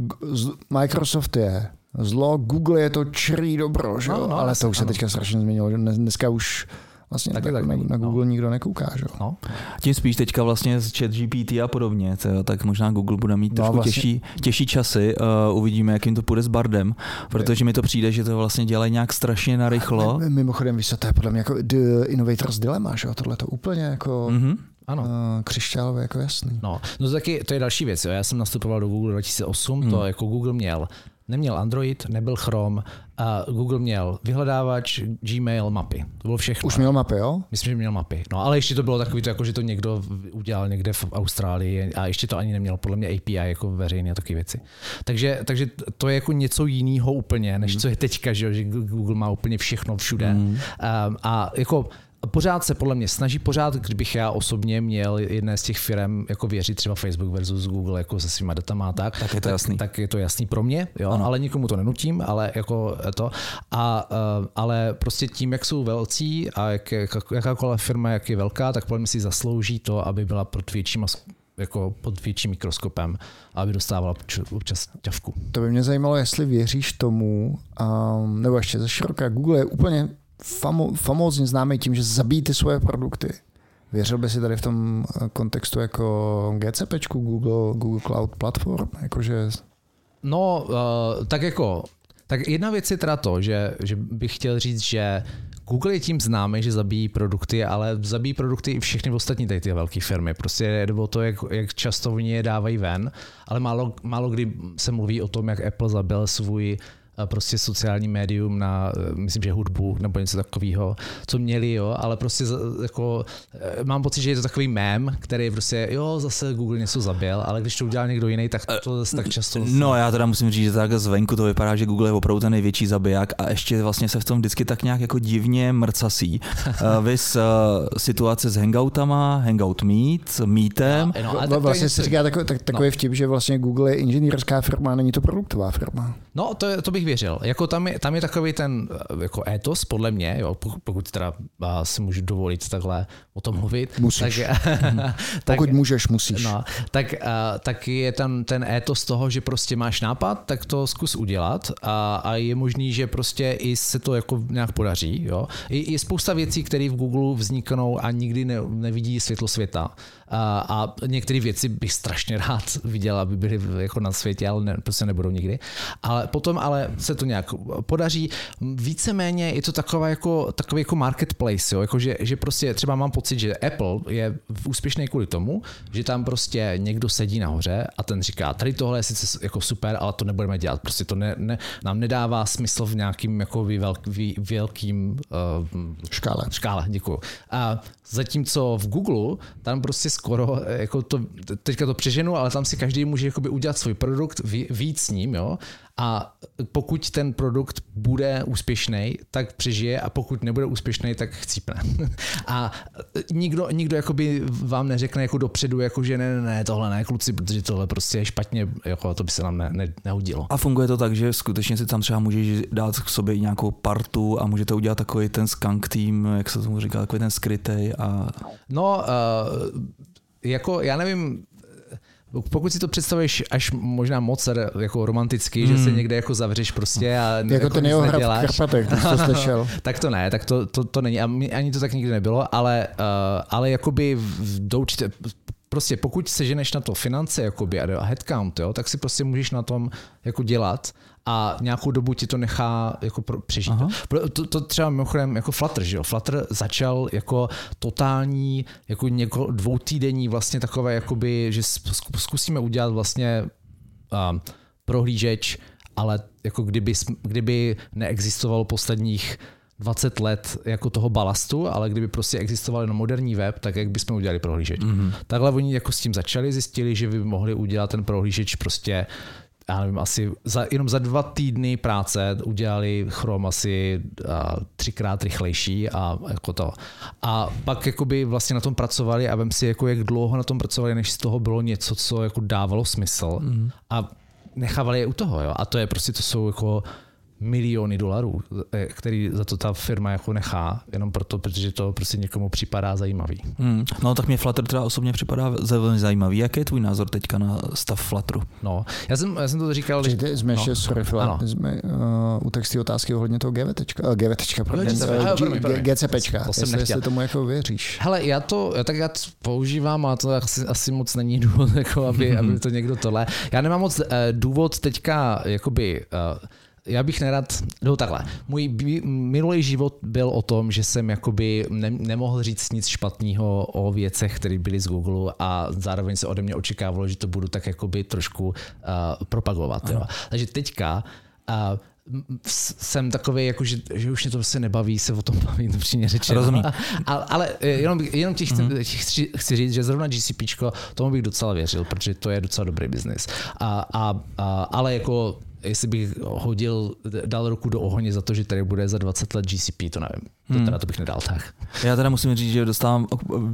Microsoft je zlo, Google je to črý dobro, že jo? ale to už se teďka strašně změnilo. Dneska už vlastně tak, tak, tak na, na Google no. nikdo nekouká. Že? No. Tím spíš teďka vlastně z chat GPT a podobně, to, tak možná Google bude mít no, trošku vlastně... těžší, těžší časy. Uh, uvidíme, jak jim to půjde s Bardem, protože mi to přijde, že to vlastně dělají nějak strašně narychlo. Mimochodem, víš, to je podle mě jako The Innovator's Dilemma, že tohle to úplně jako... Mm-hmm. Ano. Uh, křišťálové jako jasný. No, no to taky, to je další věc. Jo. Já jsem nastupoval do Google 2008, hmm. to jako Google měl neměl Android, nebyl Chrome, a Google měl vyhledávač, Gmail, mapy. To bylo všechno. Už měl mapy, jo? Myslím, že měl mapy. No ale ještě to bylo takový, to, jako, že to někdo udělal někde v Austrálii a ještě to ani nemělo podle mě API jako veřejné a takové věci. Takže, takže to je jako něco jiného úplně, než co je teďka, že, že Google má úplně všechno všude. Mm. Um, a jako pořád se podle mě snaží, pořád, kdybych já osobně měl jedné z těch firm jako věřit třeba Facebook versus Google jako se svýma datama tak, tak je to jasný. Tak je to jasný pro mě, jo, ale nikomu to nenutím, ale jako to. A, uh, ale prostě tím, jak jsou velcí a jak, jak, jakákoliv firma, jak je velká, tak podle mě si zaslouží to, aby byla pod větším jako pod větším mikroskopem, aby dostávala občas ťavku. To by mě zajímalo, jestli věříš tomu, um, nebo ještě ze široká, Google je úplně famo, famózně známý tím, že zabíjí ty svoje produkty. Věřil by si tady v tom eh, kontextu jako GCP, Google, Google Cloud Platform? Jakože... No, uh, tak jako, tak jedna věc je teda to, že, že bych chtěl říct, že Google je tím známý, že zabíjí produkty, ale zabíjí produkty i všechny ostatní tady ty velké firmy. Prostě je o to, jak, jak často oni je dávají ven, ale málo, málo kdy se mluví o tom, jak Apple zabil svůj prostě sociální médium na, eh, myslím, že hudbu nebo něco takového, co měli, jo, ale prostě jako eh, mám pocit, že je to takový mém, který prostě, jo, zase Google něco zabil, ale když to udělal někdo jiný, tak to zase tak často... No já teda musím říct, že tak zvenku to vypadá, že Google je opravdu ten největší zabiják a ještě vlastně se v tom vždycky tak nějak jako divně mrcasí. vys situace s hangoutama, hangout meet, meetem. No, no, vlastně se říká takový, tak, takový no. vtip, že vlastně Google je inženýrská firma, není to produktová firma. No, to, to bych věřil. Jako tam, je, tam je takový ten jako étos, podle mě, jo, pokud teda si můžu dovolit takhle o tom mluvit. Musíš. Tak, tak, pokud můžeš, musíš. No, tak, tak je tam ten étos toho, že prostě máš nápad, tak to zkus udělat a, a je možný, že prostě i se to jako nějak podaří. Jo. Je, je spousta věcí, které v Google vzniknou a nikdy ne, nevidí světlo světa. A, a některé věci bych strašně rád viděl, aby byly jako na světě, ale ne, prostě nebudou nikdy. Ale potom ale se to nějak podaří. Víceméně je to taková jako, takový jako marketplace, jo? Jako že, že prostě třeba mám pocit, že Apple je úspěšný kvůli tomu, že tam prostě někdo sedí nahoře a ten říká, tady tohle je sice jako super, ale to nebudeme dělat. Prostě to ne, ne, nám nedává smysl v nějakým jako velk, velkým uh, škále. škále. Děkuju. A zatímco v Google tam prostě skoro, jako to, teďka to přeženu, ale tam si každý může jakoby udělat svůj produkt, víc s ním, jo, a pokud ten produkt bude úspěšný, tak přežije a pokud nebude úspěšný, tak chcípne. A nikdo, nikdo jakoby vám neřekne jako dopředu, jako že ne, ne, ne, tohle ne, kluci, protože tohle prostě je špatně, jako to by se nám ne, ne, nehodilo. A funguje to tak, že skutečně si tam třeba můžeš dát k sobě nějakou partu a můžete udělat takový ten skunk tým, jak se tomu říká, takový ten skrytej a... No, uh, jako já nevím, pokud si to představuješ až možná moc jako romanticky, hmm. že se hmm. někde jako zavřeš prostě a jako, jako ten jeho hra v Karpatech, to slyšel. tak to ne, tak to, to, to není. Ani to tak nikdy nebylo, ale, uh, ale jakoby do určité, prostě pokud seženeš na to finance jakoby a headcount, jo, tak si prostě můžeš na tom jako dělat a nějakou dobu ti to nechá jako přežít. Aha. To, to třeba mimochodem jako Flutter, že jo? Flutter začal jako totální, jako něko, dvoutýdenní vlastně takové, jakoby, že zkusíme udělat vlastně um, prohlížeč, ale jako kdyby, kdyby neexistovalo posledních 20 let jako toho balastu, ale kdyby prostě existoval jenom moderní web, tak jak bychom udělali prohlížeč. Mm-hmm. Takhle oni jako s tím začali, zjistili, že by mohli udělat ten prohlížeč prostě já nevím, asi za, jenom za dva týdny práce udělali Chrome asi a, třikrát rychlejší a jako to. A pak jakoby vlastně na tom pracovali a vem si, jako jak dlouho na tom pracovali, než z toho bylo něco, co jako dávalo smysl. Mm. A nechávali je u toho, jo. A to je prostě, to jsou jako miliony dolarů, eh, který za to ta firma jako nechá, jenom proto, protože to prostě někomu připadá zajímavý. Hmm. No tak mě Flutter teda osobně připadá velmi zajímavý. Jaký je tvůj názor teďka na stav Flutteru? No, já jsem, já jsem to říkal... Že jsme ještě, no, sorry, ano. jsme uh, u texty otázky ohledně toho GVTčka, uh, GVTčka, GCPčka, to jestli, jestli tomu jako věříš. Hele, já to, já tak já to používám a to asi, asi moc není důvod, jako aby, aby to někdo tohle. Já nemám moc uh, důvod teďka jakoby uh, já bych nerad, no takhle, můj minulý život byl o tom, že jsem jakoby ne, nemohl říct nic špatného o věcech, které byly z Google a zároveň se ode mě očekávalo, že to budu tak jakoby trošku uh, propagovat. Jo. Takže teďka uh, jsem takový, jako, že, že už mě to prostě nebaví se o tom bavit, upřímně řečeno. Rozumím. Ale, ale jenom, jenom ti chci, mm-hmm. chci, chci říct, že zrovna GCP, tomu bych docela věřil, protože to je docela dobrý biznis. A, a, a, ale jako jestli bych hodil, dal ruku do ohně za to, že tady bude za 20 let GCP, to nevím. To hmm. teda to bych nedal tak. Já teda musím říct, že dostávám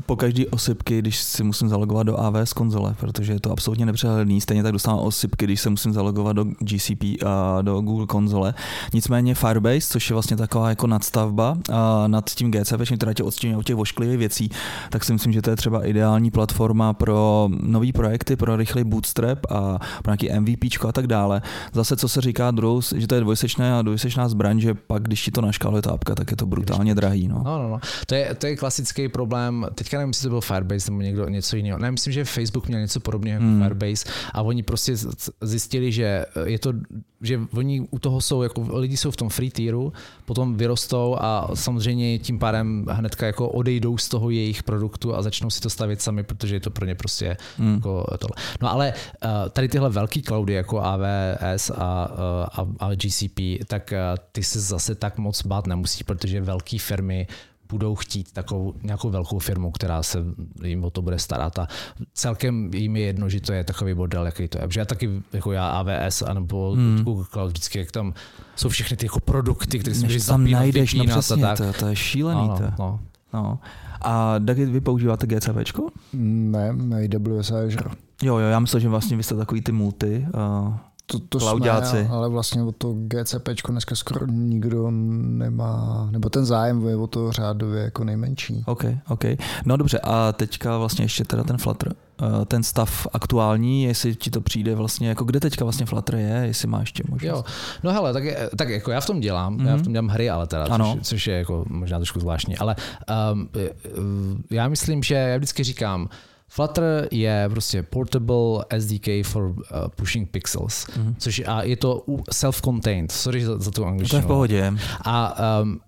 po každý osypky, když si musím zalogovat do AWS konzole, protože je to absolutně nepřehledný. Stejně tak dostávám osypky, když se musím zalogovat do GCP a do Google konzole. Nicméně Firebase, což je vlastně taková jako nadstavba a nad tím GCP, která tě odstíní od těch vošklivých věcí, tak si myslím, že to je třeba ideální platforma pro nové projekty, pro rychlý bootstrap a pro nějaký MVP a tak dále. Zase co se říká druhou, že to je dvojsečná a dvojsečná zbraň, že pak, když ti to naškáluje ta apka, tak je to brutálně drahý. No. No, no, no. To, je, to je klasický problém. Teďka nevím, jestli to byl Firebase nebo někdo, něco jiného. Ne, myslím, že Facebook měl něco podobného jako hmm. Firebase a oni prostě zjistili, že je to že oni u toho jsou, jako lidi jsou v tom free tieru, potom vyrostou a samozřejmě tím pádem hnedka jako odejdou z toho jejich produktu a začnou si to stavit sami, protože je to pro ně prostě hmm. jako tohle. No ale uh, tady tyhle velký cloudy jako AWS a, uh, a, a GCP, tak uh, ty se zase tak moc bát nemusí, protože velké firmy budou chtít takovou nějakou velkou firmu, která se jim o to bude starat a celkem jim je jedno, že to je takový model, jaký to je. Protože já taky, jako já AWS anebo hmm. Google Cloud, vždycky jak tam jsou všechny ty jako produkty, které si tam zapínat, najdeš, no přesně, tak. To, to je šílený. Ano, to. No. No. A Dagi, vy používáte GCPčko? Ne, AWS Azure. Jo, jo, já myslím, že vlastně vy jste takový ty multi. Uh to, to jsme, ale vlastně o to GCP dneska skoro nikdo nemá, nebo ten zájem je o to řádově jako nejmenší. OK, OK. No dobře, a teďka vlastně ještě teda ten Flutter, eh, ten stav aktuální, jestli ti to přijde vlastně, jako kde teďka vlastně Flutter je, jestli máš ještě možnost. Jo, no hele, tak, tak jako já v tom dělám, mm-hmm. já v tom dělám hry, ale teda, ano. Což, což, je jako možná trošku zvláštní, ale um, já myslím, že já vždycky říkám, Flutter je prostě portable SDK for uh, pushing pixels, mm-hmm. což a je to self-contained, sorry za, za tu angličtinu. To je v pohodě. A um,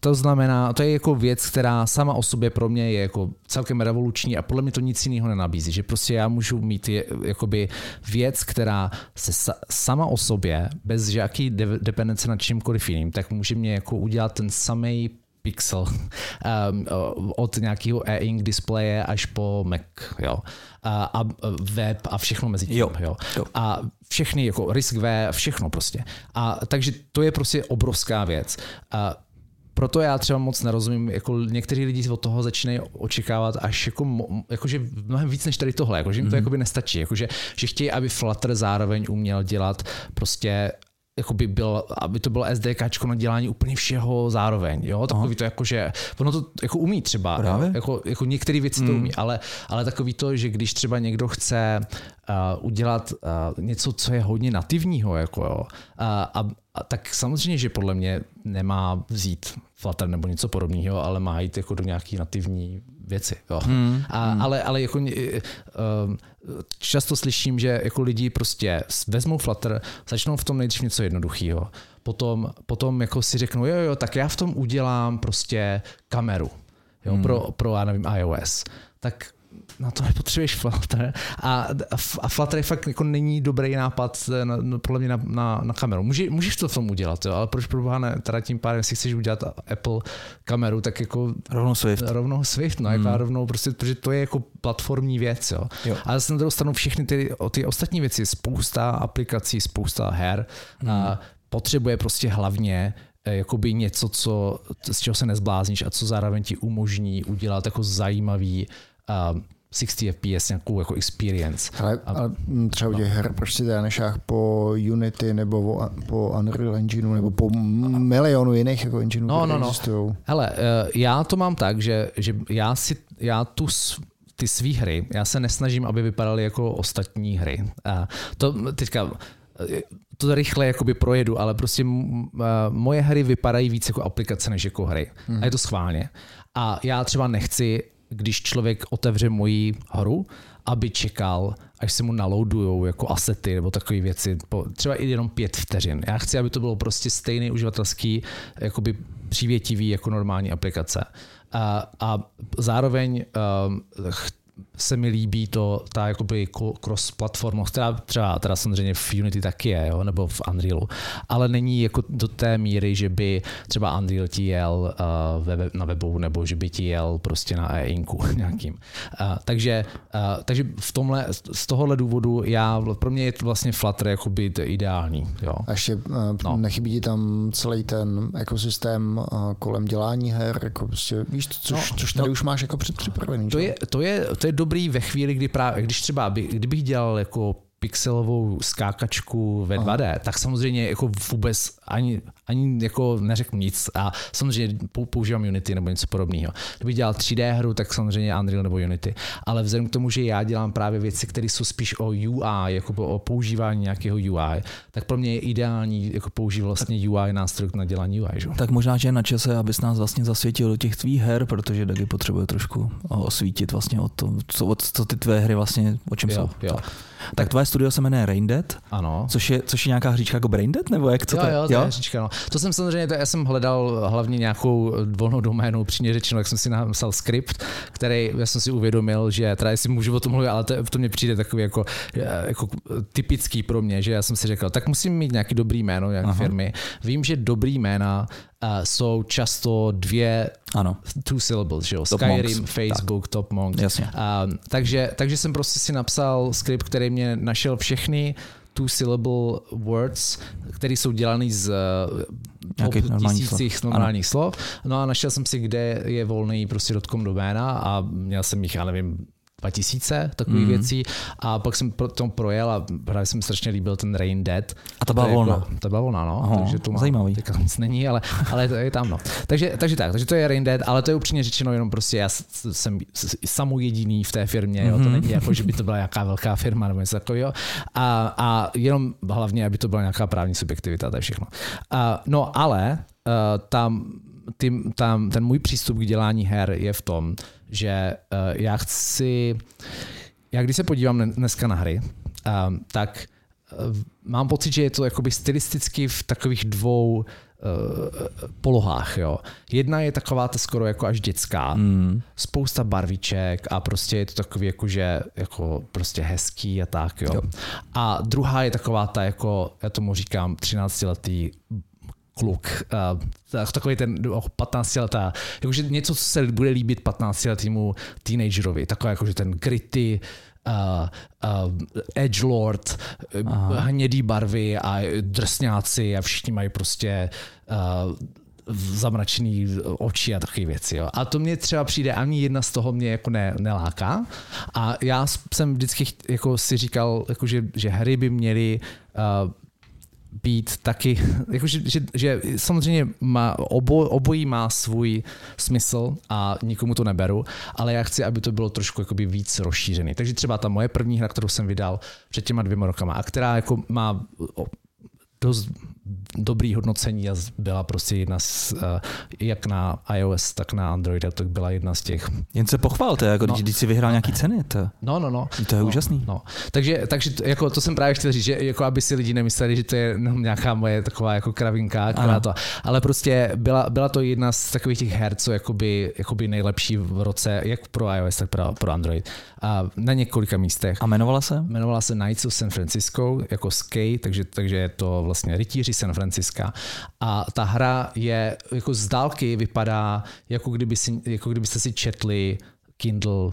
to znamená, to je jako věc, která sama o sobě pro mě je jako celkem revoluční a podle mě to nic jiného nenabízí, že prostě já můžu mít je, jakoby věc, která se sa, sama o sobě, bez žádný de- dependence na čímkoliv jiným, tak může mě jako udělat ten samý Pixel um, od nějakého e-ink displeje až po Mac, jo. A, a web a všechno mezi tím, jo. Jo. jo. A všechny, jako V, všechno prostě. A takže to je prostě obrovská věc. A proto já třeba moc nerozumím, jako někteří lidi od toho začínají očekávat až jako, jakože mnohem víc než tady tohle, jakože jim to mm. jakoby nestačí, jakože, že chtějí, aby Flutter zároveň uměl dělat prostě jako by byl, aby to bylo SDK na dělání úplně všeho zároveň. Jo? Takový Aha. to jako, že ono to jako umí třeba. Právě? Jako, jako některé věci mm. to umí, ale, ale takový to, že když třeba někdo chce uh, udělat uh, něco, co je hodně nativního, jako jo, uh, a, a, tak samozřejmě, že podle mě nemá vzít Flutter nebo něco podobného, ale má jít jako do nějaký nativní věci. Jo. Hmm, a, hmm. Ale, ale jako, uh, často slyším, že jako lidi prostě vezmou Flutter, začnou v tom nejdřív něco jednoduchého, potom, potom jako si řeknou, jo, jo, tak já v tom udělám prostě kameru jo, hmm. pro, pro, já nevím, iOS. Tak na to nepotřebuješ Flutter. A, a Flutter fakt jako není dobrý nápad na, na, podle mě na, na, na kameru. Může, můžeš to v tom udělat, jo, ale proč pro ne, teda tím pádem, jestli chceš udělat Apple kameru, tak jako rovnou Swift. Rovnou Swift, no, jako hmm. jako rovnou prostě, protože to je jako platformní věc, jo. jo. A zase na druhou stranu všechny ty, ty ostatní věci, spousta aplikací, spousta her, hmm. a potřebuje prostě hlavně eh, jakoby něco, co, z čeho se nezblázníš a co zároveň ti umožní udělat jako zajímavý uh, 60 FPS nějakou jako experience. Ale, a, ale třeba u těch her, proč si teda nešách po Unity nebo po Unreal Engineu nebo po milionu jiných jako engineů, no, no, no. existují? Hele, eh, já to mám tak, že, že já si, já tu ty své hry, já se nesnažím, aby vypadaly jako ostatní hry. A to teďka eh, to rychle jakoby projedu, ale prostě eh, moje hry vypadají víc jako aplikace než jako hry. Hmm. A je to schválně. A já třeba nechci když člověk otevře moji hru, aby čekal, až se mu naloadujou jako asety nebo takové věci, třeba i jenom pět vteřin. Já chci, aby to bylo prostě stejný uživatelský, jakoby přívětivý jako normální aplikace. A, a zároveň um, se mi líbí to, ta jakoby cross-platformnost, která třeba teda samozřejmě v Unity taky je, jo, nebo v Unrealu, ale není jako do té míry, že by třeba Unreal ti jel uh, web, na webu, nebo že by ti jel prostě na e-inku nějakým. Uh, takže, uh, takže v tomhle, z tohohle důvodu já, pro mě je vlastně Flutter jakoby ideální. Jo. A ještě uh, no. nechybí ti tam celý ten ekosystém uh, kolem dělání her, jako prostě, víš, což, no, což tady no, už máš jako předpřipravený. To je, to, je, to je dobrý ve chvíli, kdy právě, když třeba, by, kdybych dělal jako pixelovou skákačku ve 2D, Aha. tak samozřejmě jako vůbec ani, ani jako neřeknu nic a samozřejmě používám Unity nebo něco podobného. Kdybych dělal 3D hru, tak samozřejmě Unreal nebo Unity, ale vzhledem k tomu, že já dělám právě věci, které jsou spíš o UI, jako o používání nějakého UI, tak pro mě je ideální jako použít vlastně UI nástroj na dělání UI. Že? Tak možná, že je na čase, abys nás vlastně zasvětil do těch tvých her, protože taky potřebuje trošku osvítit vlastně o to, co, co ty tvé hry vlastně, o čem jo, jsou. Jo. Tak. Tak tvoje studio se jmenuje Raindead, ano. Což, je, což je nějaká hříčka jako Braindead, nebo jak co jo, to je? Jo, jo, hříčka, no. To jsem samozřejmě, to já jsem hledal hlavně nějakou volnou doménu, přímě řečeno, jak jsem si napsal skript, který já jsem si uvědomil, že teda jestli můžu o tom mluvit, ale to, to mě přijde takový jako, jako typický pro mě, že já jsem si řekl, tak musím mít nějaký dobrý jméno, nějaké firmy. Vím, že dobrý jména uh, jsou často dvě ano. two syllables, že jo? Skyrim, Monks. Facebook, tak. Top Monk. Jasně. Uh, takže, takže jsem prostě si napsal skript, který mě našel všechny two-syllable words, které jsou dělané z uh, tisících normálních slov. No a našel jsem si, kde je volný prostě dotkom doména a měl jsem jich, já nevím, 2000 takových mm. věcí a pak jsem pro tom projel a právě jsem strašně líbil ten Rain Dead. A to byla volna. Jako, to byla volna, no. Aha, takže to má, zajímavý. Teďka nic není, ale, ale to je tam, no. Takže, takže tak, takže to je Rain Dead, ale to je upřímně řečeno jenom prostě já jsem samou jediný v té firmě, jo. to mhm. není jako, že by to byla nějaká velká firma nebo něco takového. A, a jenom hlavně, aby to byla nějaká právní subjektivita, to je všechno. A, no ale uh, tam ty, tam, ten můj přístup k dělání her je v tom, že uh, já chci, já když se podívám dneska na hry, uh, tak uh, mám pocit, že je to jakoby stylisticky v takových dvou uh, polohách. Jo. Jedna je taková ta skoro jako až dětská, mm. spousta barviček a prostě je to takový jako, že jako prostě hezký a tak. Jo. Jo. A druhá je taková ta jako, já tomu říkám 13 letý kluk, uh, takový ten 15 letá, jakože něco, co se bude líbit 15 letýmu teenagerovi, takový jakože ten gritty, uh, uh, edgelord, Aha. hnědý barvy a drsňáci a všichni mají prostě uh, zamračený oči a takové věci. Jo. A to mě třeba přijde, ani jedna z toho mě jako ne, neláká. A já jsem vždycky jako si říkal, jako že, že hry by měly uh, být taky, jakože, že, že samozřejmě má, obo, obojí má svůj smysl a nikomu to neberu, ale já chci, aby to bylo trošku jakoby víc rozšířený. Takže třeba ta moje první hra, kterou jsem vydal před těma dvěma rokama a která jako má dost dobrý hodnocení a byla prostě jedna z, uh, jak na iOS, tak na Android, tak byla jedna z těch. Jen se pochvalte, jako no. když, si vyhrál nějaký ceny. To, no, no, no. To je no, úžasný. No. Takže, takže to, jako to jsem právě chtěl říct, že jako aby si lidi nemysleli, že to je nějaká moje taková jako kravinka, to, ale prostě byla, byla to jedna z takových těch her, co jakoby, jakoby nejlepší v roce, jak pro iOS, tak pro, pro Android. A na několika místech. A jmenovala se? Jmenovala se Knights of San Francisco, jako Skate, takže, takže je to vlastně rytíři San Francisca. A ta hra je, jako z dálky vypadá, jako, kdyby si, jako kdybyste si četli Kindle uh,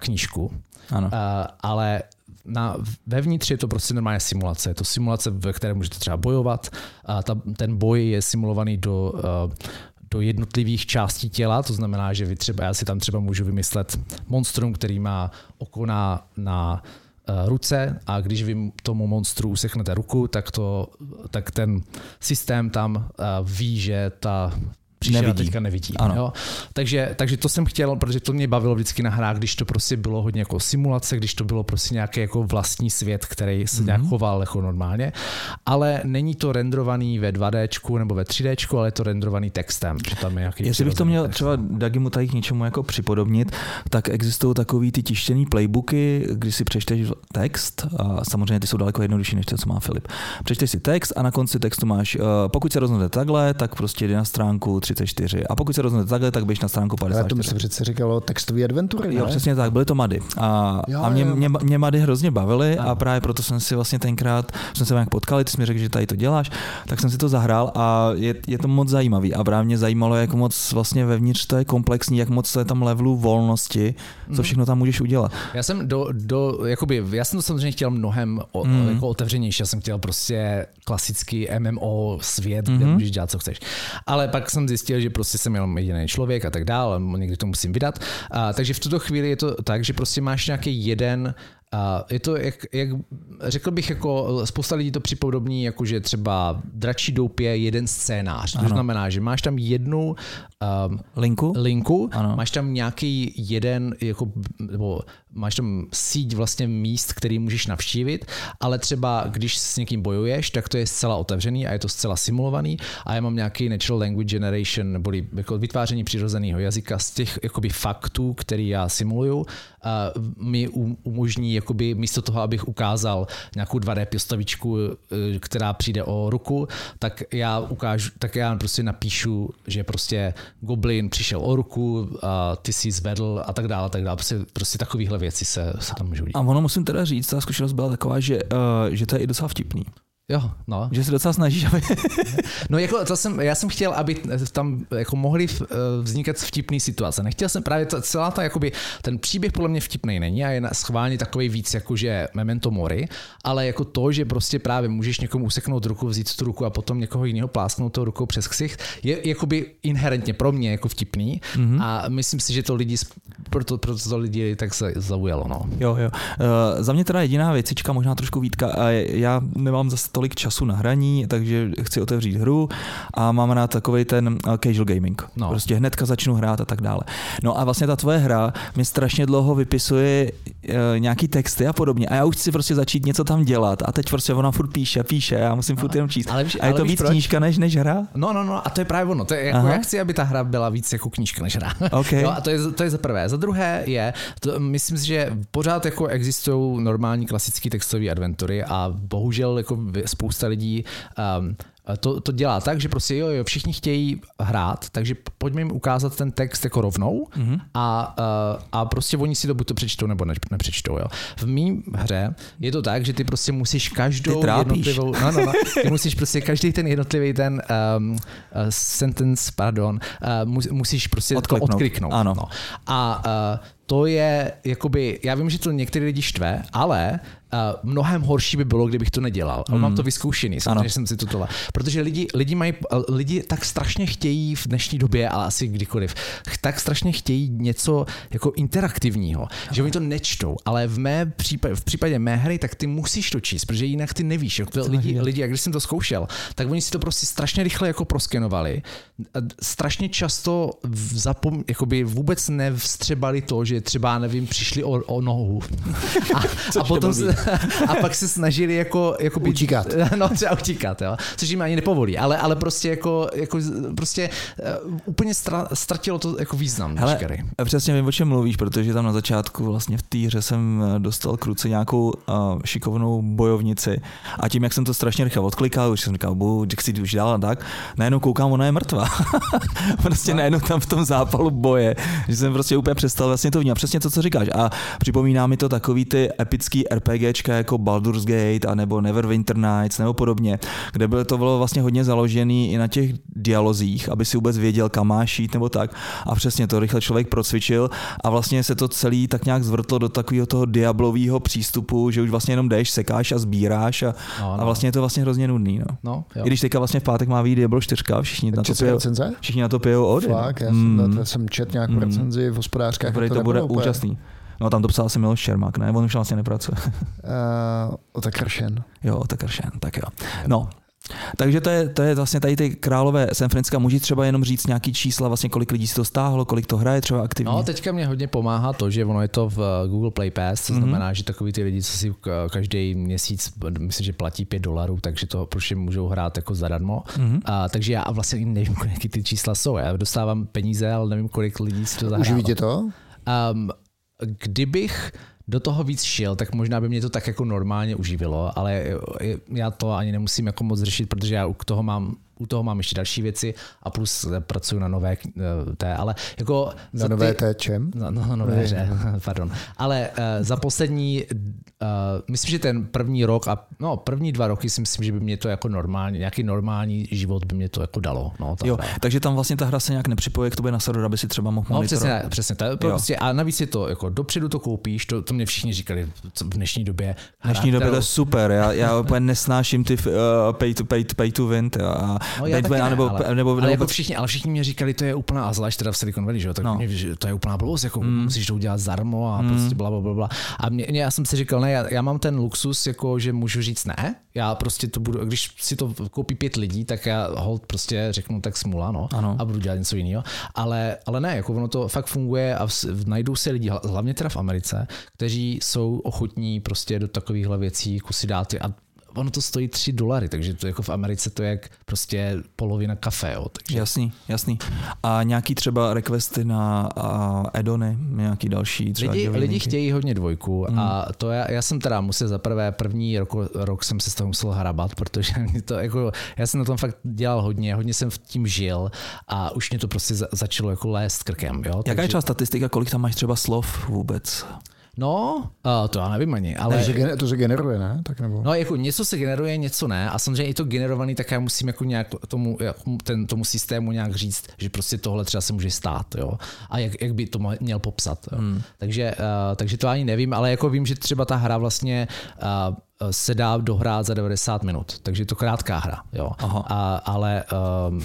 knížku. Ano. Uh, ale na, vevnitř je to prostě normálně simulace. Je to simulace, ve které můžete třeba bojovat. A ta, ten boj je simulovaný do, uh, do jednotlivých částí těla, to znamená, že vy třeba, já si tam třeba můžu vymyslet monstrum, který má oko na, na Eh, ruce a když vy tomu monstru useknete ruku, tak, to, tak ten systém tam eh, ví, že ta přišel Nevidí. a teďka nevidí. Ano. Jo? Takže, takže to jsem chtěl, protože to mě bavilo vždycky na hrách, když to prostě bylo hodně jako simulace, když to bylo prostě nějaký jako vlastní svět, který se mm-hmm. nějak choval jako normálně, ale není to rendrovaný ve 2D nebo ve 3D, ale je to rendrovaný textem. Že tam je nějaký Jestli bych to měl text. třeba Dagimu tady k něčemu jako připodobnit, tak existují takový ty tištěný playbooky, kdy si přečteš text, a samozřejmě ty jsou daleko jednodušší než to, co má Filip. Přečteš si text a na konci textu máš, uh, pokud se rozhodnete takhle, tak prostě jdi na stránku 34. A pokud se rozhodnete takhle, tak běž na stránku Ale to 54. se přece říkalo textové adventury, Jo, ne? přesně tak, byly to mady. A, Jo, a mě, jo. mě, mě mady hrozně bavily a právě proto jsem si vlastně tenkrát, jsme se nějak potkali, ty jsi mi řekl, že tady to děláš, tak jsem si to zahrál a je, je to moc zajímavý. A právě mě zajímalo, jak moc vlastně vevnitř to je komplexní, jak moc to je tam levelu volnosti, Mhm. co všechno tam můžeš udělat. Já jsem do, do jakoby, já jsem to samozřejmě chtěl mnohem o, Mm. jako otevřenější, já jsem chtěl prostě klasický MMO svět, kde Mhm. můžeš dělat, co chceš. Ale pak jsem zjistil, že prostě jsem jenom jediný člověk a tak dále, někdy to musím vydat. A, takže v tuto chvíli je to tak, že prostě máš nějaký jeden a je to, jak, jak, řekl bych, jako spousta lidí to připodobní, jako že třeba dračí doup je jeden scénář. To znamená, že máš tam jednu um, Linku? linku, Ano. máš tam nějaký jeden, jako, nebo máš tam síť vlastně míst, který můžeš navštívit, ale třeba když s někým bojuješ, tak to je zcela otevřený a je to zcela simulovaný a já mám nějaký natural language generation, neboli jako vytváření přirozeného jazyka z těch jakoby faktů, který já simuluju, a mi um- umožní jakoby místo toho, abych ukázal nějakou 2D postavičku, eh, která přijde o ruku, tak já ukážu, tak já prostě napíšu, že prostě goblin přišel o ruku, a ty si zvedl a tak dále, a tak dále. Prostě, prostě takovéhle věci se, se tam můžou dít. A ono musím teda říct, ta zkušenost byla taková, že, uh, že to je i docela vtipný. Jo, no. Že se docela snažíš, aby... No jako to jsem, já jsem chtěl, aby tam jako mohly eh, vznikat vtipné situace. Nechtěl jsem právě to, celá ta, jakoby, ten příběh podle mě vtipný není a je schválně takový víc jako, že memento mori, ale jako to, že prostě právě můžeš někomu useknout ruku, vzít tu ruku a potom někoho jiného plásknout tou rukou přes ksicht, je jakoby inherentně pro mě jako vtipný mm-hmm. a myslím si, že to lidi, proto, proto to lidi tak se zaujalo. No. Jo, jo. Uh, za mě teda jediná věcička, možná trošku výtka, a já nemám zase tolik času na hraní, takže chci otevřít hru a mám rád takový ten uh, casual gaming. No. Prostě hnedka začnu hrát a tak dále. No a vlastně ta tvoje hra mi strašně dlouho vypisuje uh, nějaký texty a podobně a já už chci prostě začít něco tam dělat a teď prostě ona furt píše, píše, já musím furt jenom číst. ale víš- a je ale to víš víc proč? knížka než, než hra? No, no, no, a to je právě ono. To je jako, Aha. já chci, aby ta hra byla víc jako knížka než hra. OK. Jo, a to je, to je za prvé. Za druhé je, to, myslím si, že pořád jako existují normální klasické textové adventury a bohužel jako vy- spousta lidí um, to, to dělá tak, že prostě jo, jo, všichni chtějí hrát, takže pojďme jim ukázat ten text jako rovnou Mhm. a, uh, a prostě oni si to buď to přečtou nebo ne, nepřečtou. Jo. V mým hře je to tak, že ty prostě musíš každou Ty trápíš. jednotlivou, no, no, no, ty musíš prostě každý ten jednotlivý ten um, uh, sentence, pardon, uh, mus, musíš prostě Odkliknout. to odkliknout. Ano. No. A uh, to je, jakoby, já vím, že to některé lidi štve, ale uh, mnohem horší by bylo, kdybych to nedělal. Ale mám to vyzkoušený, samozřejmě Ano. jsem si to tohle. Protože lidi, lidi, mají, lidi tak strašně chtějí v dnešní době, ale asi kdykoliv, tak strašně chtějí něco jako interaktivního, že oni to nečtou, ale v, mé případě, v případě mé hry, tak ty musíš to číst, protože jinak ty nevíš. Jo. To Lidi, lidi, jak když jsem to zkoušel, tak oni si to prostě strašně rychle jako proskenovali. A strašně často zapom, jakoby vůbec nevstřebali to, že třeba, nevím, přišli o, o nohu. A, a, potom se, a pak se snažili jako, jako být, Utíkat. No třeba utíkat, jo. což jim ani nepovolí, ale, ale prostě jako, jako prostě uh, úplně stra, ztratilo to jako význam. Hele, přesně vím, o čem mluvíš, protože tam na začátku vlastně v té hře jsem eh, dostal k ruce nějakou uh, šikovnou bojovnici a tím, jak jsem to strašně rychle odklikal, už jsem říkal, bu, jak si už dál a tak, najednou koukám, ona je mrtvá. prostě najednou tam v tom zápalu boje, že jsem prostě úplně přestal vlastně to vnímat. Přesně to, co říkáš. A připomíná mi to takový ty epický RPGčka jako Baldur's Gate a nebo Neverwinter Nights nebo podobně, kde bylo to bylo vlastně hodně založený i na těch dialozích, aby si vůbec věděl, kam máš jít nebo tak. A přesně to rychle člověk procvičil a vlastně se to celý tak nějak zvrtlo do takového toho diablového přístupu, že už vlastně jenom jdeš, sekáš a sbíráš a, No, a no. vlastně je to vlastně hrozně nudný. No. No, jo. I když teďka vlastně v pátek má výjít Diablo 4, všichni na to pijou, recenze? všichni na to pijou no. Fakt, já jsem, Mm. jsem čet nějakou Mm. recenzi v hospodářkách. Jak to bude úplně. úžasný. No tam to psal asi Miloš Čermák, ne? On už vlastně nepracuje. Uh, Otakar Shen. jo, tak Ršen, tak jo. No, Takže to je, to je vlastně tady ty králové San Francisco. Můžeš třeba jenom říct nějaký čísla, vlastně kolik lidí si to stáhlo, kolik to hraje třeba aktivně? No, teďka mě hodně pomáhá to, že ono je to v eh, Google Play Pass, to znamená, mm-hmm. že takový ty lidi, co si každý měsíc, myslím, že platí 5 dolarů, takže to prostě můžou hrát jako zadarmo. Mm-hmm. A, takže já vlastně nevím, kolik ty čísla jsou. Já dostávám peníze, ale nevím, kolik lidí si to zahrálo. Uživíte to? Um, kdybych do toho víc šel, tak možná by mě to tak jako normálně uživilo, ale já to ani nemusím jako moc řešit, protože já u toho mám u toho mám ještě další věci a plus pracuji na nové eh, té, ale jako... Na nové ty, té čem? Na, na nové hře, pardon. Ale uh, za poslední, uh, myslím, že ten první rok a no první dva roky si myslím, že by mě to jako normálně, nějaký normální život by mě to jako dalo. No, jo, hra. takže tam vlastně ta hra se nějak nepřipoje k tobě na server, aby si třeba mohl No přesně, přesně. To, prostě, a navíc je to, jako dopředu to koupíš, to, to mě všichni říkali co v dnešní době. V dnešní době to je super, já, já úplně nesnáším ty uh, pay, to, pay, pay to win a no, taky ne, nebo, ale, nebo, ale jako všichni, ale všichni mě říkali, to je úplná, a zvlášť teda v Silicon Valley, že? Tak no. mě, to je úplná blbost, jako mm. musíš to udělat zarmo a mm. prostě bla, bla, bla. A mě, mě, já jsem si říkal, ne, já, já, mám ten luxus, jako, že můžu říct ne, já prostě to budu, když si to koupí pět lidí, tak já hold prostě řeknu tak smula, no, ano. a budu dělat něco jiného. Ale, ale ne, jako ono to fakt funguje a v, najdou se lidi, hlavně teda v Americe, kteří jsou ochotní prostě do takovýchhle věcí kusy dát a ono to stojí 3 dolary, takže to jako v Americe to je jak prostě polovina kafe. Jo, takže... Jasný, jasný. A nějaký třeba requesty na a Edony, nějaký další třeba lidi, lidi chtějí hodně dvojku mm. a to já, já jsem teda musel za prvé první rok, rok jsem se z toho musel hrabat, protože to jako, já jsem na tom fakt dělal hodně, hodně jsem v tím žil a už mě to prostě za, začalo jako lézt krkem. Jo? Jaká takže... je třeba statistika, kolik tam máš třeba slov vůbec? No, uh, to já nevím ani, ale... Ne, že to se generuje, ne? Tak nebo... No, jako něco se generuje, něco ne. A samozřejmě i to generovaný, tak já musím jako nějak tomu, ten, tomu systému nějak říct, že prostě tohle třeba se může stát, jo. A jak, jak by to měl popsat, jo. Hmm. Takže, uh, takže to ani nevím, ale jako vím, že třeba ta hra vlastně uh, se dá dohrát za 90 minut, takže je to krátká hra, jo. Aha. A, ale um,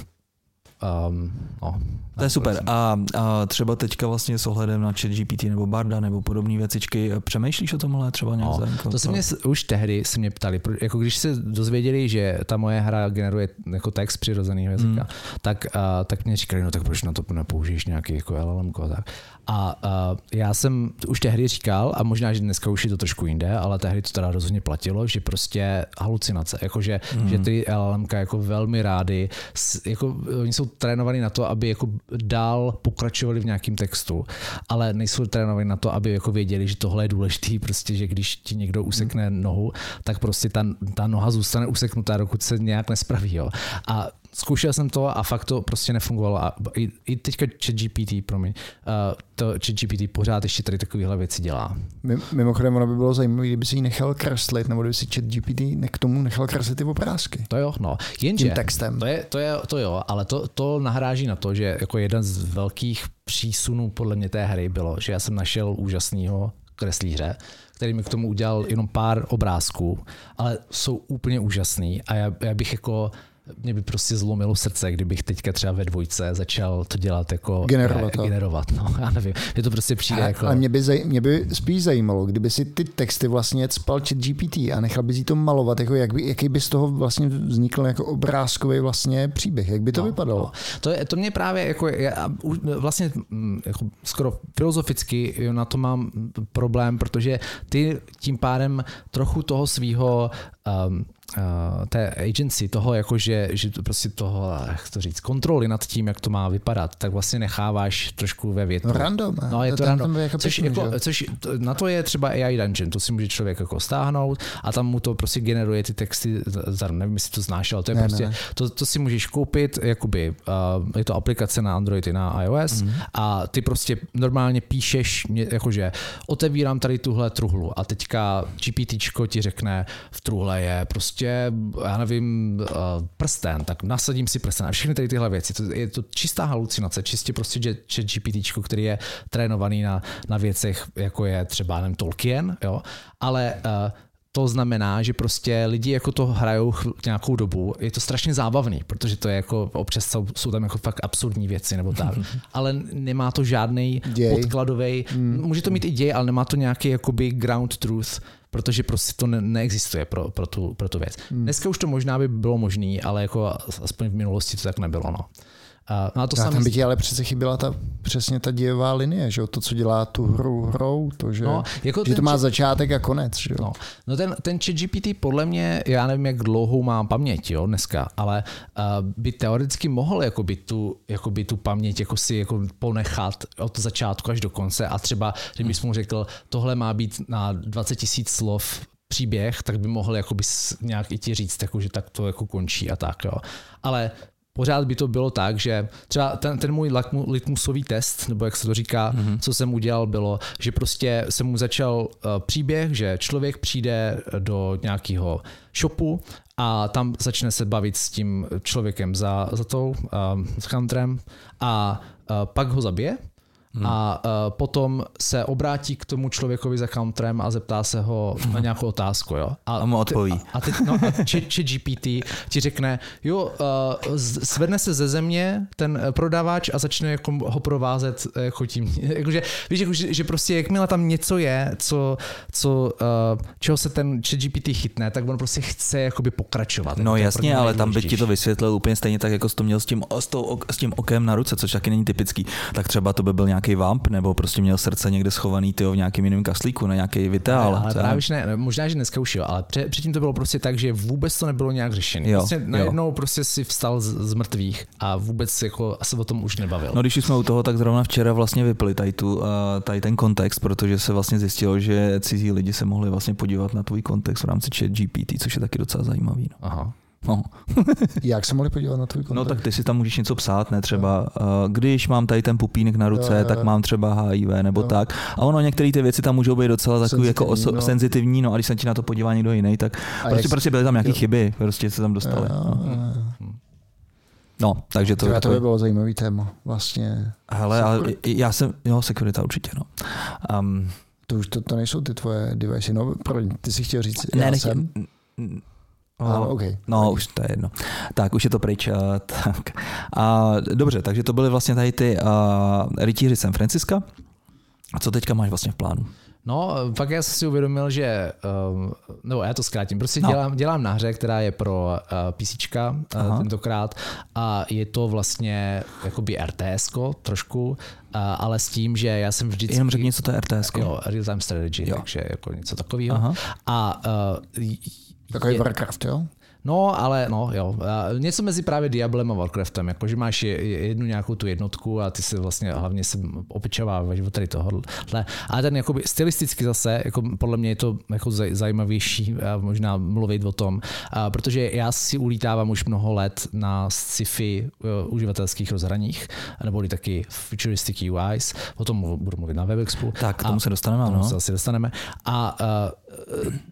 um, no, to je super. A, a třeba teďka vlastně s ohledem na chat GPT nebo Barda nebo podobné věcičky, přemýšlíš o tomhle třeba nějak? No, to se mě už tehdy se mě ptali, jako když se dozvěděli, že ta moje hra generuje jako text přirozeného jazyka, mm. tak, a, tak mě říkali, no tak proč na to nepoužiješ nějaký jako LLM a tak. A, a já jsem už tehdy říkal, a možná, že dneska už je to trošku jinde, ale tehdy to teda rozhodně platilo, že prostě halucinace, jakože mm. že ty LLM jako velmi rády, jako oni jsou trénovaní na to, aby jako dál pokračovali v nějakém textu, ale nejsou trénovaní na to, aby jako věděli, že tohle je důležité, prostě, že když ti někdo usekne nohu, tak prostě ta, ta noha zůstane useknutá, dokud se nějak nespraví. Jo. A zkoušel jsem to a fakt to prostě nefungovalo. A i, i teďka ChatGPT, promiň, uh, to ChatGPT pořád ještě tady takovéhle věci dělá. Mimochodem, ono by bylo zajímavé, kdyby si ji nechal kreslit, nebo kdyby si ChatGPT k tomu nechal kreslit ty obrázky. To jo, no. Jenže, Tím textem. To, je, to, je, to jo, ale to, to nahráží na to, že jako jeden z velkých přísunů podle mě té hry bylo, že já jsem našel úžasného kreslíře, který mi k tomu udělal jenom pár obrázků, ale jsou úplně úžasný a já, já bych jako mě by prostě zlomilo srdce, kdybych teďka třeba ve dvojce začal to dělat jako generovat. Ne, generovat no, já nevím, mě to prostě přijde a, jako... Ale mě by, zaj, mě by spíš zajímalo, kdyby si ty texty vlastně spal chat GPT a nechal by si to malovat, jako jak by, jaký by z toho vlastně vznikl jako obrázkový vlastně příběh, jak by to no, vypadalo? No. To, je, to mě právě jako, já, vlastně mm, jako skoro filozoficky na to mám problém, protože ty tím pádem trochu toho svého um, uh, té agency, toho jako, že, prostě toho, jak to říct, kontroly nad tím, jak to má vypadat, tak vlastně necháváš trošku ve větru. No random. No je to, to random. Jako což, pěkný, jako, což, na to je třeba AI Dungeon, to si může člověk jako stáhnout a tam mu to prostě generuje ty texty, nevím, jestli to znáš, ale to je ne, prostě, ne. To, to si můžeš koupit, jakoby, uh, je to aplikace na Android i na iOS mm. a ty prostě normálně píšeš, jakože otevírám tady tuhle truhlu a teďka GPT ti řekne, v truhle je prostě, já nevím, eh, prsten, tak nasadím si prsten a všechny tady tyhle věci. To je to čistá halucinace, čistě prostě chat GPT, který je trénovaný na, na věcech, jako je třeba, nevím, Tolkien, jo, ale uh, to znamená, že prostě lidi jako to hrajou nějakou dobu, je to strašně zábavný, protože to je jako, občas jsou, jsou tam jako fakt absurdní věci nebo tak, ale nemá to žádný podkladový, mm. může to mít i děj, ale nemá to nějaký jakoby ground truth, protože prostě to ne- neexistuje pro, pro, tu, pro tu věc. Hmm. Dneska už to možná by bylo možné, ale jako aspoň v minulosti to tak nebylo. No. Uh, no a to no, tam by ti ale přece chyběla ta, přesně ta dějová linie, že jo? to, co dělá tu hru hrou, to, že, no, jako že to má či... začátek a konec. Že jo? No, no ten, ten chat GPT podle mě, já nevím, jak dlouhou má paměť jo, dneska, ale uh, by teoreticky mohl jakoby tu, jakoby tu paměť jako si jako ponechat od začátku až do konce a třeba, že bys mu řekl, tohle má být na 20 tisíc slov příběh, tak by mohl jakoby nějak i ti říct, jako, že tak to jako končí a tak. Jo. Ale pořád by to bylo tak, že třeba ten, ten můj litmusový test, nebo jak se to říká, mm-hmm. co jsem udělal, bylo, že prostě jsem mu začal uh, příběh, že člověk přijde do nějakého shopu a tam začne se bavit s tím člověkem za, za tou, uh, s hunterem a uh, pak ho zabije Hmm. A uh, potom se obrátí k tomu člověkovi za counterem a zeptá se ho na nějakou otázku. Jo? A, a mu odpoví. A, a, teď, no, a či, či GPT ti řekne, jo, uh, svedne se ze země ten eh, prodavač a začne jako ho provázet jako tím. Jakože, víš, jako, že, že prostě jakmile tam něco je, co, co uh, čeho se ten GPT chytne, tak on prostě chce jakoby pokračovat. No jasně, ale tam by ti to vysvětlil úplně stejně tak, jako jsi to měl s tím, s, tou, s tím okem na ruce, což taky není typický. Tak třeba to by byl nějaký nějaký vamp, nebo prostě měl srdce někde schovaný tyjo, v nějakým jiném kaslíku, na nějaký vitál. ale právě ne, možná, že dneska už jo, ale před, předtím to bylo prostě tak, že vůbec to nebylo nějak řešené. Prostě najednou jo. prostě si vstal z, z mrtvých a vůbec jako se o tom už nebavil. No když jsme u toho, tak zrovna včera vlastně vypili tady, tu, tady ten kontext, protože se vlastně zjistilo, že cizí lidi se mohli vlastně podívat na tvůj kontext v rámci chat GPT, což je taky docela zajímavý. No. Aha. No. Jak se mohli podívat na tvůj kontakt? No tak ty si tam můžeš něco psát, ne třeba, uh, když mám tady ten pupínek na ruce, jo, jo. tak mám třeba HIV nebo jo. tak. A ono některé ty věci tam můžou být docela takový jako oso- no. senzitivní, no a když se ti na to podívá někdo jiný, tak a prostě, prostě byly tam nějaké chyby, prostě se tam dostali. Jo, no. Jo. No, takže to, to, to by bylo zajímavý téma, vlastně. Hele, ale já jsem, jo, sekurita určitě, no. Um, to už to, to nejsou ty tvoje device, no, ty si chtěl říct, ne, já nechtěl, jsem. Oh, okay. No, okay. už to je jedno. Tak, už je to pryč. Tak. A, dobře, takže to byly vlastně tady ty uh, rytíři San Francisca. A co teďka máš vlastně v plánu? No, pak já jsem si uvědomil, že, um, nebo já to zkrátím, prostě no. dělám, dělám na hře, která je pro uh, PC uh, tentokrát a je to vlastně jakoby RTS trošku, uh, ale s tím, že já jsem vždycky... Jenom řekni, co to je RTS. Jo, Real Time Strategy, jo. takže jako něco takového. A Takový Warcraft, jo? No, ale no, jo. Něco mezi právě Diablem a Warcraftem, jakože máš jednu nějakou tu jednotku a ty se vlastně hlavně se opičováváš od tady tohohle. Ale ten jakoby stylisticky zase, jako podle mě je to jako zajímavější možná mluvit o tom, protože já si ulítávám už mnoho let na sci-fi uživatelských rozhraních, nebo taky futuristic UIs, o tom budu mluvit na WebExpu. Tak, k tomu a, se dostaneme, ano. Se asi dostaneme. A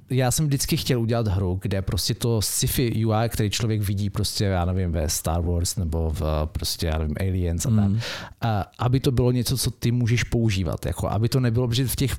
já jsem vždycky chtěl udělat hru, kde prostě to sci-fi UI, který člověk vidí prostě, já nevím, ve Star Wars nebo v prostě, já nevím, Aliens a tak, mm. a, aby to bylo něco, co ty můžeš používat, jako aby to nebylo, protože v těch,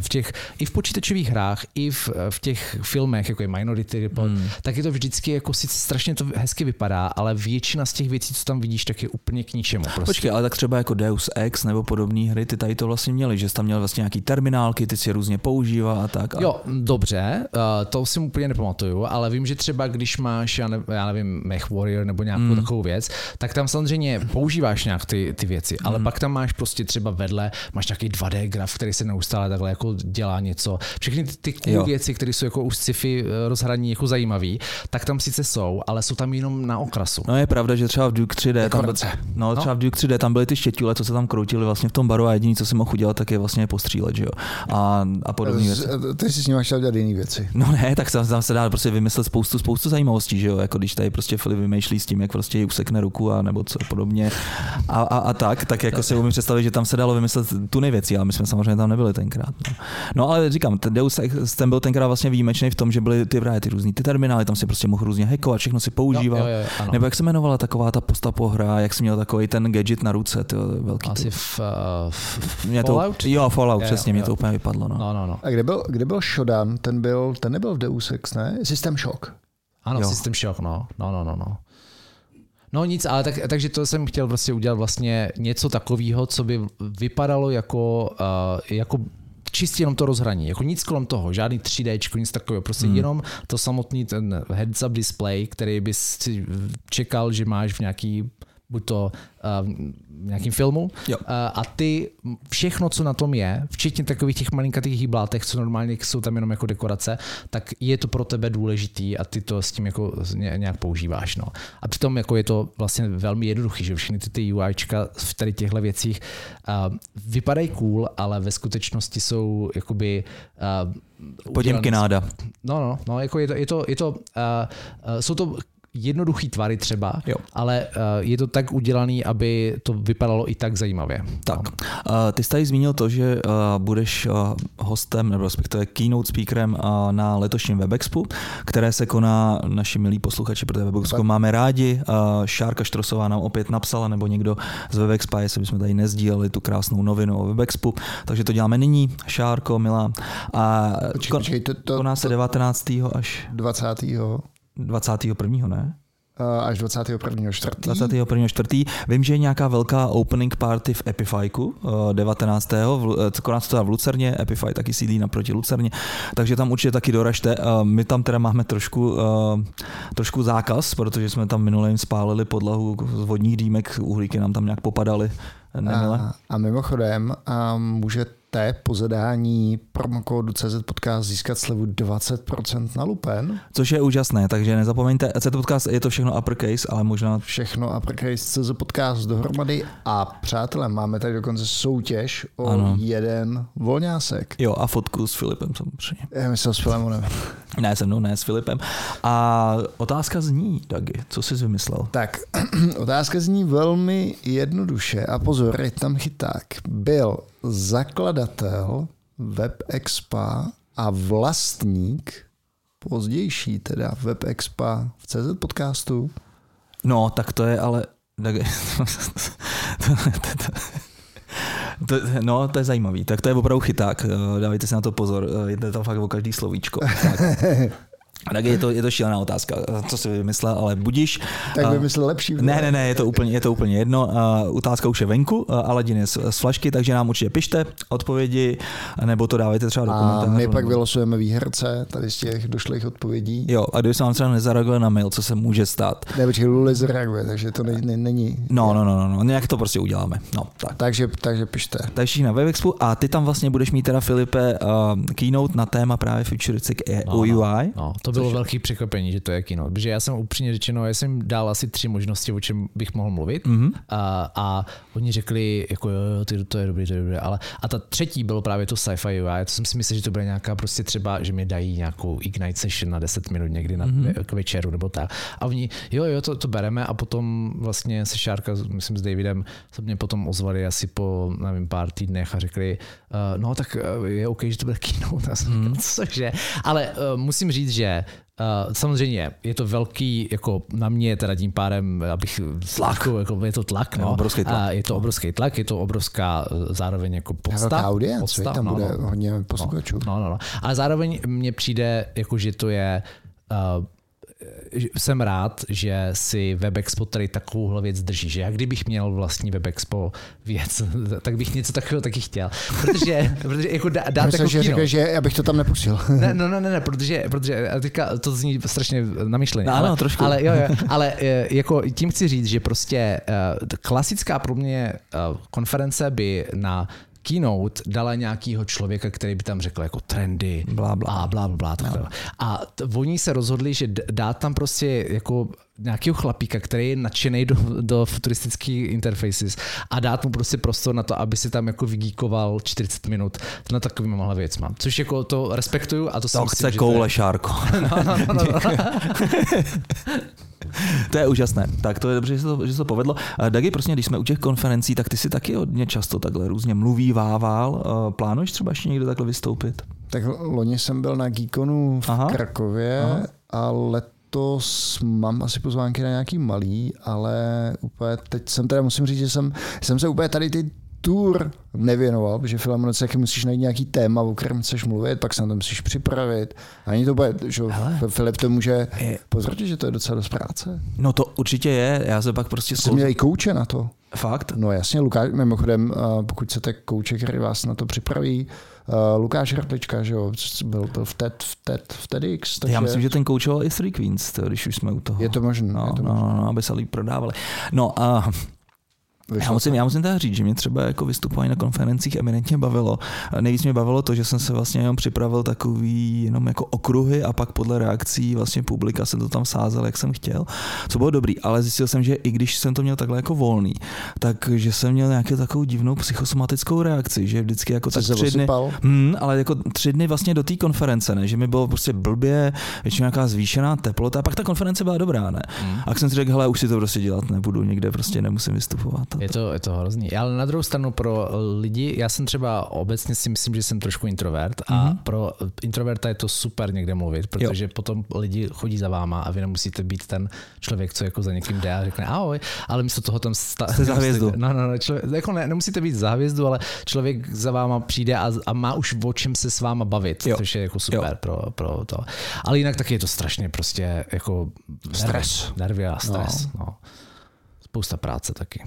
v těch i v počítačových hrách, i v, v těch filmech, jako je Minority Report, mm. tak je to vždycky jako sice strašně to hezky vypadá, ale většina z těch věcí, co tam vidíš, tak je úplně k ničemu. Prostě. Počkej, ale tak třeba jako Deus Ex nebo podobné hry, ty tady to vlastně měli, že jsi tam měl vlastně nějaký terminálky, ty si různě používá a tak. A... Jo, dobře, uh, to si úplně nepamatuju, ale vím, že třeba když máš, já, ne, já nevím, Mech Warrior nebo nějakou mm. takovou věc, tak tam samozřejmě používáš nějak ty, ty věci, ale mm. pak tam máš prostě třeba vedle, máš nějaký 2D graf, který se neustále takhle jako dělá něco. Všechny ty, ty cool věci, které jsou jako už sci-fi eh, rozhraní jako zajímavý, tak tam sice jsou, ale jsou tam jenom na okrasu. No je pravda, že třeba v Duke 3D, jako tam, no, třeba no. v Duke 3D tam byly ty štětule, co se tam kroutily vlastně v tom baru a jediný, co si mohl udělat, tak je vlastně postřílet, že jo. A, a podobně. Ty jsi ním chtěl dělat jiné věci. No ne, tak tam, tam se dá prostě vymyslet spoustu, spoustu zajímavostí, že jo, jako když tady prostě Filip vymýšlí s tím, jak prostě usekne ruku a nebo co podobně a, a, a tak, tak jako si umím představit, že tam se dalo vymyslet tu nejvěcí, ale my jsme samozřejmě tam nebyli tenkrát. No, no ale říkám, ten Deus Ex ten byl tenkrát vlastně výjimečný v tom, že byly ty právě ty různý ty terminály, tam si prostě mohl různě hackovat, všechno si používal. Jo, jo, jo, nebo jak se jmenovala taková ta postapo hra, jak jsi měl takový ten gadget na ruce, ty velký. Asi v, uh, v Fallout? To, jo, Fallout, jo, přesně, jo, mě to úplně vypadlo. No. No, no, no. A kde byl, kde byl Shodan? Ten, byl, ten nebyl v Deus Ex, ne? System Shock. Ano, jo. System Shock, no. No, no, no, no. No nic, ale tak, takže to jsem chtěl prostě udělat vlastně něco takového, co by vypadalo jako, uh, jako čistě jenom to rozhraní, jako nic kolem toho, žádný 3D, nic takového, prostě hmm. jenom to samotný ten heads-up display, který bys si čekal, že máš v nějaký buď to uh, v nějakém filmu. Jo. Uh, a ty, všechno, co na tom je, včetně takových těch malinkatých hýblátech, co normálně jsou tam jenom jako dekorace, tak je to pro tebe důležitý a ty to s tím jako nějak používáš. No. A přitom jako je to vlastně velmi jednoduchý, že všechny ty, ty UIčka v tady těchto věcích uh, vypadají cool, ale ve skutečnosti jsou jakoby uh, Poděmky náda. No, no, no, jako je to, je to, je to uh, uh, jsou to jednoduchý tvary třeba, jo. ale uh, je to tak udělaný, aby to vypadalo i tak zajímavě. Tak. Uh, ty jsi tady zmínil to, že uh, budeš uh, hostem, nebo respektive keynote speakerem uh, na letošním WebExpu, které se koná naši milí posluchači, protože WebExpo máme rádi. Uh, Šárka Štrosová nám opět napsala, nebo někdo z WebExpa, jestli bychom tady nezdíleli tu krásnou novinu o WebExpu. Takže to děláme nyní. Šárko, milá. A počkej, počkej, to, to, koná se 19. až 20. 21. ne? až 21. 4. 21. 4. Vím, že je nějaká velká opening party v Epifyku 19. Koná se to v Lucerně, Epify taky sídlí naproti Lucerně, takže tam určitě taky doražte. My tam teda máme trošku, trošku zákaz, protože jsme tam minule jim spálili podlahu z vodních dýmek, uhlíky nám tam nějak popadaly. A, a mimochodem, a můžete po zadání promokódu CZ Podcast získat slevu 20% na lupen. Což je úžasné, takže nezapomeňte, CZ Podcast je to všechno uppercase, ale možná... Všechno uppercase CZ Podcast dohromady a přátelé, máme tady dokonce soutěž o ano. jeden volňásek. Jo a fotku s Filipem samozřejmě. Já myslel s Filemonem. ne se mnou, ne s Filipem. A otázka zní, Dagi, co jsi vymyslel? Tak, otázka zní velmi jednoduše a pozor, je tam chyták. Byl zakladatel WebExpa a vlastník, pozdější teda WebExpa v CZ podcastu. No, tak to je ale... To, no, to je zajímavý. Tak to je opravdu chyták. Dávejte si na to pozor. Jde tam fakt o každý slovíčko. Tak. Tak je to, je to šílená otázka, co si vymyslel, ale budíš. Tak vymyslel lepší. Ne, ne, ne, je to úplně, je to úplně jedno. Uh, otázka už je venku, Aladin je z, z flašky, takže nám určitě pište odpovědi, nebo to dávejte třeba do komentářů. A my pak vylosujeme výherce tady z těch došlých odpovědí. Jo, a kdyby se vám třeba nezareagovali na mail, co se může stát. Ne, počkej, Luli zareaguje, takže to ne, ne, není. No, no, no, no, no, nějak to prostě uděláme. No, tak. Takže, takže pište. Takže na Webexpu a ty tam vlastně budeš mít teda Filipe uh, keynote na téma právě Futuristic no, UI. No, no, to bylo velký překvapení že to je kino. Protože já jsem upřímně řečeno, já jsem dal asi tři možnosti, o čem bych mohl mluvit. Mm-hmm. A, a oni řekli, jako jo, jo, ty, to je dobrý, to je dobré. Ale, a ta třetí bylo právě to sci-fi UI. To jsem si myslel, že to bude nějaká prostě třeba, že mi dají nějakou Ignite session na 10 minut někdy na, mm-hmm. k večeru nebo tak. A oni, jo, jo, to, to bereme a potom vlastně se Šárka, myslím s Davidem, se mě potom ozvali asi po, nevím, pár týdnech a řekli, uh, no tak uh, je OK, že to bude kino. Mm. Cože? Ale uh, musím říct, že Uh, samozřejmě je to velký, jako na mě teda tím pádem, abych tlak, jako je to tlak, no. Je, obrovský tlak. Uh, je to obrovský tlak, je to obrovská eh, zároveň jako podsta. Velká audience, tam no, bude no, hodně posluchačů. No, no, no. Ale zároveň mně přijde, jako že to je uh, jsem rád, že si WebExpo tady takovouhle věc drží, že já kdybych měl vlastní WebExpo věc, tak bych něco takového taky chtěl. Protože, protože jako dá, dá Myslím, že řekl, že já bych to tam nepustil. Ne, no, no, ne, ne, protože, protože teďka to zní strašně namyšleně. No, ale, ano, trošku. Ale, jo, jo, ale e, jako tím chci říct, že prostě uh, klasická pro mě uh, konference by na keynote dala nějakého člověka, který by tam řekl jako trendy bla, bla. a bla, bla, bla. No. A t- oni se rozhodli, že dát tam prostě jako nějakého chlapíka, který je nadšený do, do futuristických interfaces a dát mu prostě prostor na to, aby si tam jako vygíkoval 40 minut na takovýmhle věcma. Což jako to respektuju a to, to si myslím, chce koule, je... Šárko. no, no, no, no. to je úžasné. Tak to je dobře, že se to, že se to povedlo. Dagi, prostě, když jsme u těch konferencí, tak ty si taky hodně často takhle různě mluví, vával. Plánuješ třeba ještě někde takhle vystoupit? Tak loni jsem byl na Geekonu v Aha. Krakově Aha. a letos mám asi pozvánky na nějaký malý, ale úplně teď jsem teda musím říct, že jsem, jsem se úplně tady ty tour nevěnoval, protože Filamonec taky musíš najít nějaký téma, o kterém chceš mluvit, pak se na to musíš připravit. A není to bude, že Hele. Filip to může pozorovat, že to je docela dost práce. No to určitě je, já se pak prostě... Jsi měl i kouče na to. Fakt? No jasně, Lukáš, mimochodem, uh, pokud chcete kouče, který vás na to připraví, uh, Lukáš Hrdlička, že jo, byl, byl v, TED, v, TED, v TEDx. Takže... Já myslím, že ten koučoval i Three Queens, to, když už jsme u toho. Je to možné. No, to no, možný. no, aby se líp prodávali. No a já musím, já musím teda říct, že mě třeba jako vystupování na konferencích eminentně bavilo. Nejvíc mě bavilo to, že jsem se vlastně jenom připravil takový jenom jako okruhy a pak podle reakcí vlastně publika jsem to tam sázel, jak jsem chtěl, co bylo dobrý, ale zjistil jsem, že i když jsem to měl takhle jako volný, takže jsem měl nějakou takovou divnou psychosomatickou reakci, že vždycky jako Jsi tak tři dny, hmm, ale jako tři dny vlastně do té konference, ne? že mi bylo prostě blbě, většinou nějaká zvýšená teplota, a pak ta konference byla dobrá, ne? Hmm. A jsem si řekl, hele, už si to prostě dělat nebudu, někde prostě nemusím vystupovat. Je to, je to hrozný. Ale na druhou stranu pro lidi, já jsem třeba obecně si myslím, že jsem trošku introvert a mm-hmm. pro introverta je to super někde mluvit, protože jo. potom lidi chodí za váma a vy nemusíte být ten člověk, co jako za někým jde a řekne ahoj, ale místo toho tam sta- Jste za hvězdu. No, no, no, člověk, jako ne, nemusíte být za hvězdu, ale člověk za váma přijde a, a má už o čem se s váma bavit, jo. což je jako super pro, pro to. Ale jinak taky je to strašně prostě jako stres. Nervy a stres. No. No. Spousta práce taky.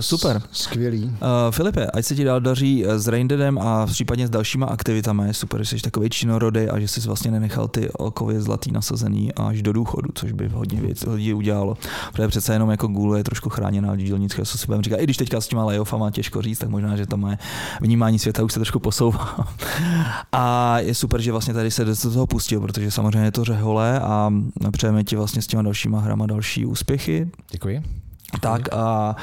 Super. Skvělý. Uh, Filipe, ať se ti dál daří s Raindeadem a případně s dalšíma aktivitami. Super, že jsi takový činorodý a že jsi vlastně nenechal ty okově zlatý nasazený až do důchodu, což by hodně věc, lidí udělalo. Protože přece jenom jako Google je trošku chráněná si budeme říkat. I když teďka s těma layoffama těžko říct, tak možná, že tam má vnímání světa už se trošku posouvá. a je super, že vlastně tady se do toho pustil, protože samozřejmě je to řehole a přejeme ti vlastně s těma dalšíma hrama další úspěchy. Děkuji. Tak a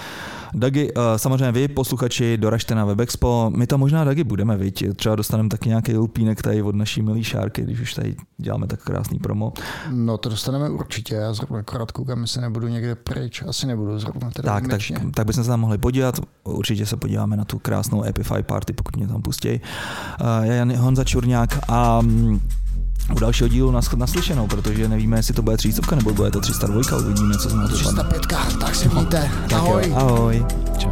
Dagi, samozřejmě vy, posluchači, doražte na WebExpo. My to možná, Dagi, budeme, viď? Třeba dostaneme taky nějaký lupínek tady od naší milý šárky, když už tady děláme tak krásný promo. No to dostaneme určitě, já zrovna akorát koukám, jestli nebudu někde pryč, asi nebudu zrovna. Teda tak, tak, tak bychom se tam mohli podívat, určitě se podíváme na tu krásnou Epify party, pokud mě tam pustí. Já Jan Honza Čurňák a mm, u dalšího dílu nas, naslyšenou, protože nevíme, jestli to bude 300 nebo bude to 302, uvidíme, co z nás 305, tak se mějte. Ahoj. ahoj. Čau.